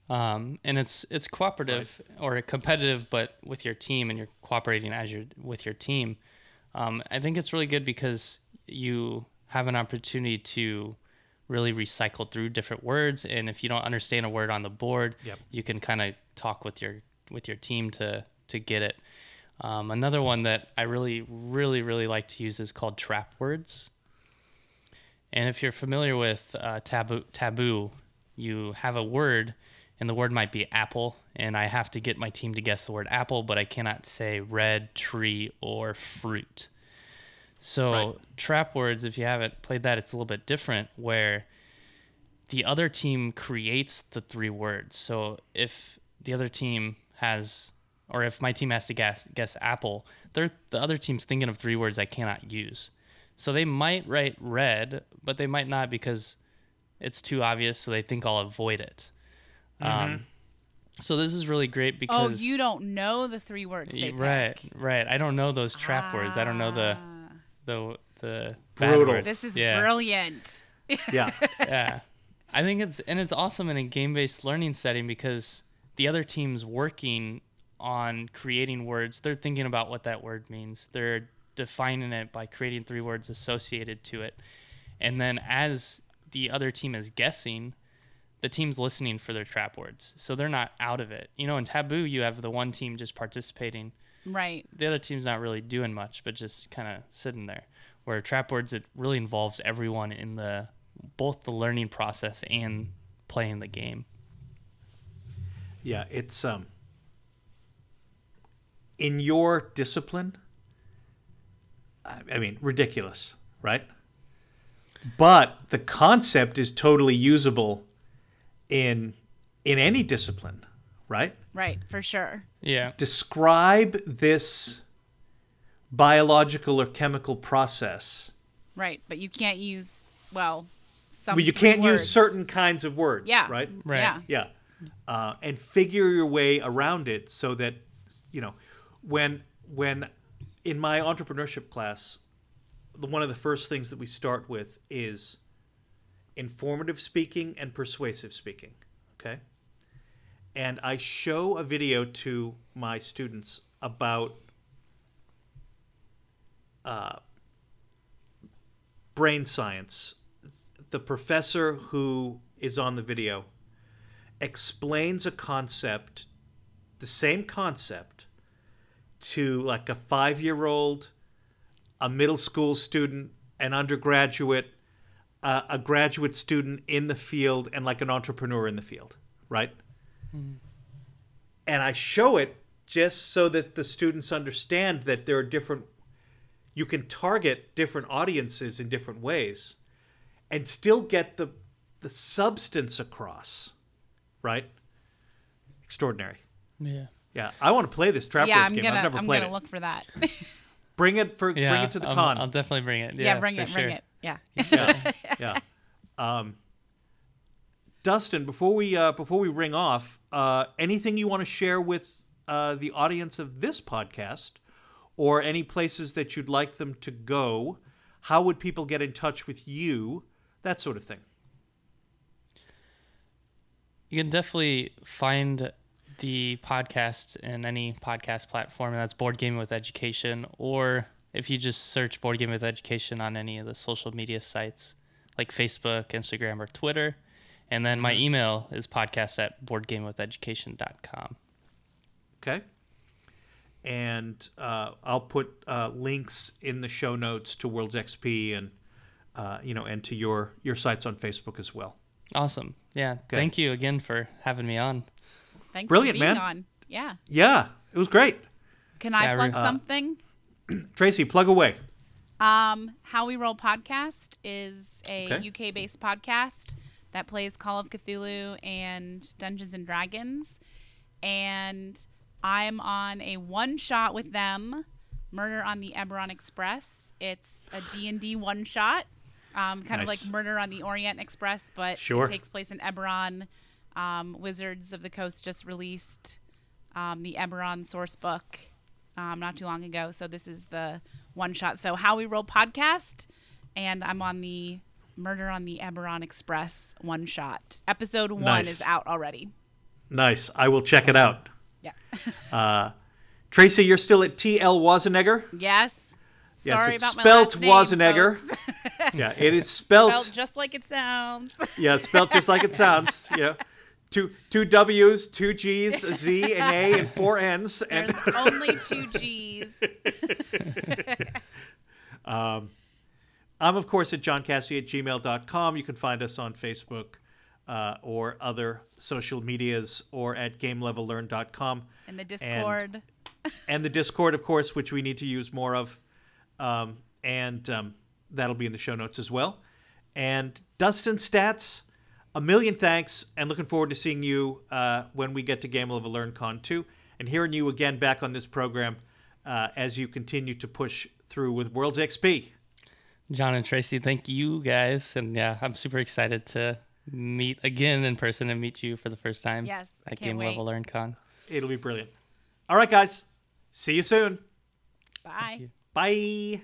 um, and it's it's cooperative or competitive, but with your team, and you're cooperating as you're with your team. Um, I think it's really good because you have an opportunity to really recycle through different words, and if you don't understand a word on the board, Yep. you can kind of talk with your with your team to to get it. Um, another one that I really, really, really like to use is called trap words. And if you're familiar with uh, taboo, taboo, you have a word, and the word might be apple, and I have to get my team to guess the word apple, but I cannot say red, tree, or fruit. So Right. trap words, if you haven't played that, it's a little bit different where the other team creates the three words. So if the other team has, or if my team has to guess, guess apple, they're, the other team's thinking of three words I cannot use. So they might write red, but they might not because it's too obvious. So they think I'll avoid it. Um, so this is really great because Oh, you don't know the three words they right, pick. right. I don't know those trap words. I don't know the Ah. the the bad Brutal. words. This is yeah, brilliant. Yeah. yeah. I think it's and it's awesome in a game-based learning setting because the other team's working on creating words. They're thinking about what that word means. They're defining it by creating three words associated to it. And then as the other team is guessing, the team's listening for their trap words. So they're not out of it. You know, in Taboo you have the one team just participating Right. the other team's not really doing much, but just kind of sitting there. Where trap words, it really involves everyone in the both the learning process and playing the game. Yeah, it's um in your discipline. I, I mean, ridiculous, right? But the concept is totally usable in in any discipline, right? Right. For sure. Yeah, Describe this biological or chemical process. Right. But you can't use well. Some Well, you can't words. use certain kinds of words, Yeah. right? Right. Yeah. Yeah. Uh, and figure your way around it so that you know when when in my entrepreneurship class one of the first things that we start with is informative speaking and persuasive speaking okay? And i show a video to my students about uh, brain science. The professor who is on the video explains a concept, the same concept, to like a five year old, a middle school student, an undergraduate, uh, a graduate student in the field, and like an entrepreneur in the field, right? And I show it just so that the students understand that there are different, you can target different audiences in different ways and still get the, the substance across right? Extraordinary. yeah, Yeah, I want to play this trap Yeah, words I'm game. gonna I've never played it. I'm played gonna it. look for that. Bring it for yeah. bring it to the I'll, con. I'll definitely bring it. yeah, Yeah, bring it, sure. bring it. Yeah. yeah, yeah. Um, Dustin, before we uh, before we ring off, uh, anything you want to share with uh, the audience of this podcast, or any places that you'd like them to go? How would people get in touch with you? That sort of thing. You can definitely find the podcast in any podcast platform, and that's Board Gaming with Education, or if you just search Board Gaming with Education on any of the social media sites like Facebook, Instagram, or Twitter. And then my email is podcast at boardgamewitheducation.com. Okay. And uh, I'll put uh, links in the show notes to Worlds XP and uh, you know and to your your sites on Facebook as well. Awesome. Yeah. Thank you again for having me on. Thanks Brilliant, for being man. on. Yeah. Yeah, it was great. Can I Yeah, plug uh, something? Tracy, plug away. Um, How We Roll podcast is a Okay. UK based podcast that plays Call of Cthulhu and Dungeons and Dragons. And I'm on a one shot with them, Murder on the Eberron Express. It's a D&D one shot, um, kind of like Murder on the Orient Express, but Sure. it takes place in Eberron. Um, Wizards of the Coast just released um, the Eberron source book um, not too long ago. So this is the one shot. So How We Roll podcast, and I'm on the Murder on the Eberron Express one shot. Episode one Nice. is out already. Nice. I will check it out. Yeah. uh, Tracy, you're still at TL Wazenegger? yes. Yes, Sorry it's about my spelt Wazenegger. Yeah, it is spelt. Spelled just like it sounds. yeah, spelt just like it sounds. You know, two two W's, two G's, a Z, an A, and four N's. And There's only two G's. I'm, of course, at johncassie at gmail.com. You can find us on Facebook uh, or other social medias or at gamelevelearn.com. And the Discord. And the Discord, of course, which we need to use more of. Um, and um, that'll be in the show notes as well. And Dustin Staats, a million thanks, and looking forward to seeing you uh, when we get to Game Level Learn Con 2 and hearing you again back on this program uh, as you continue to push through with Worlds XP. John and Tracy, thank you guys. And yeah, I'm super excited to meet again in person and meet you for the first time Yes, at can't Game wait. Level Learn Con. It'll be brilliant. All right, guys. See you soon. Bye. you. Bye.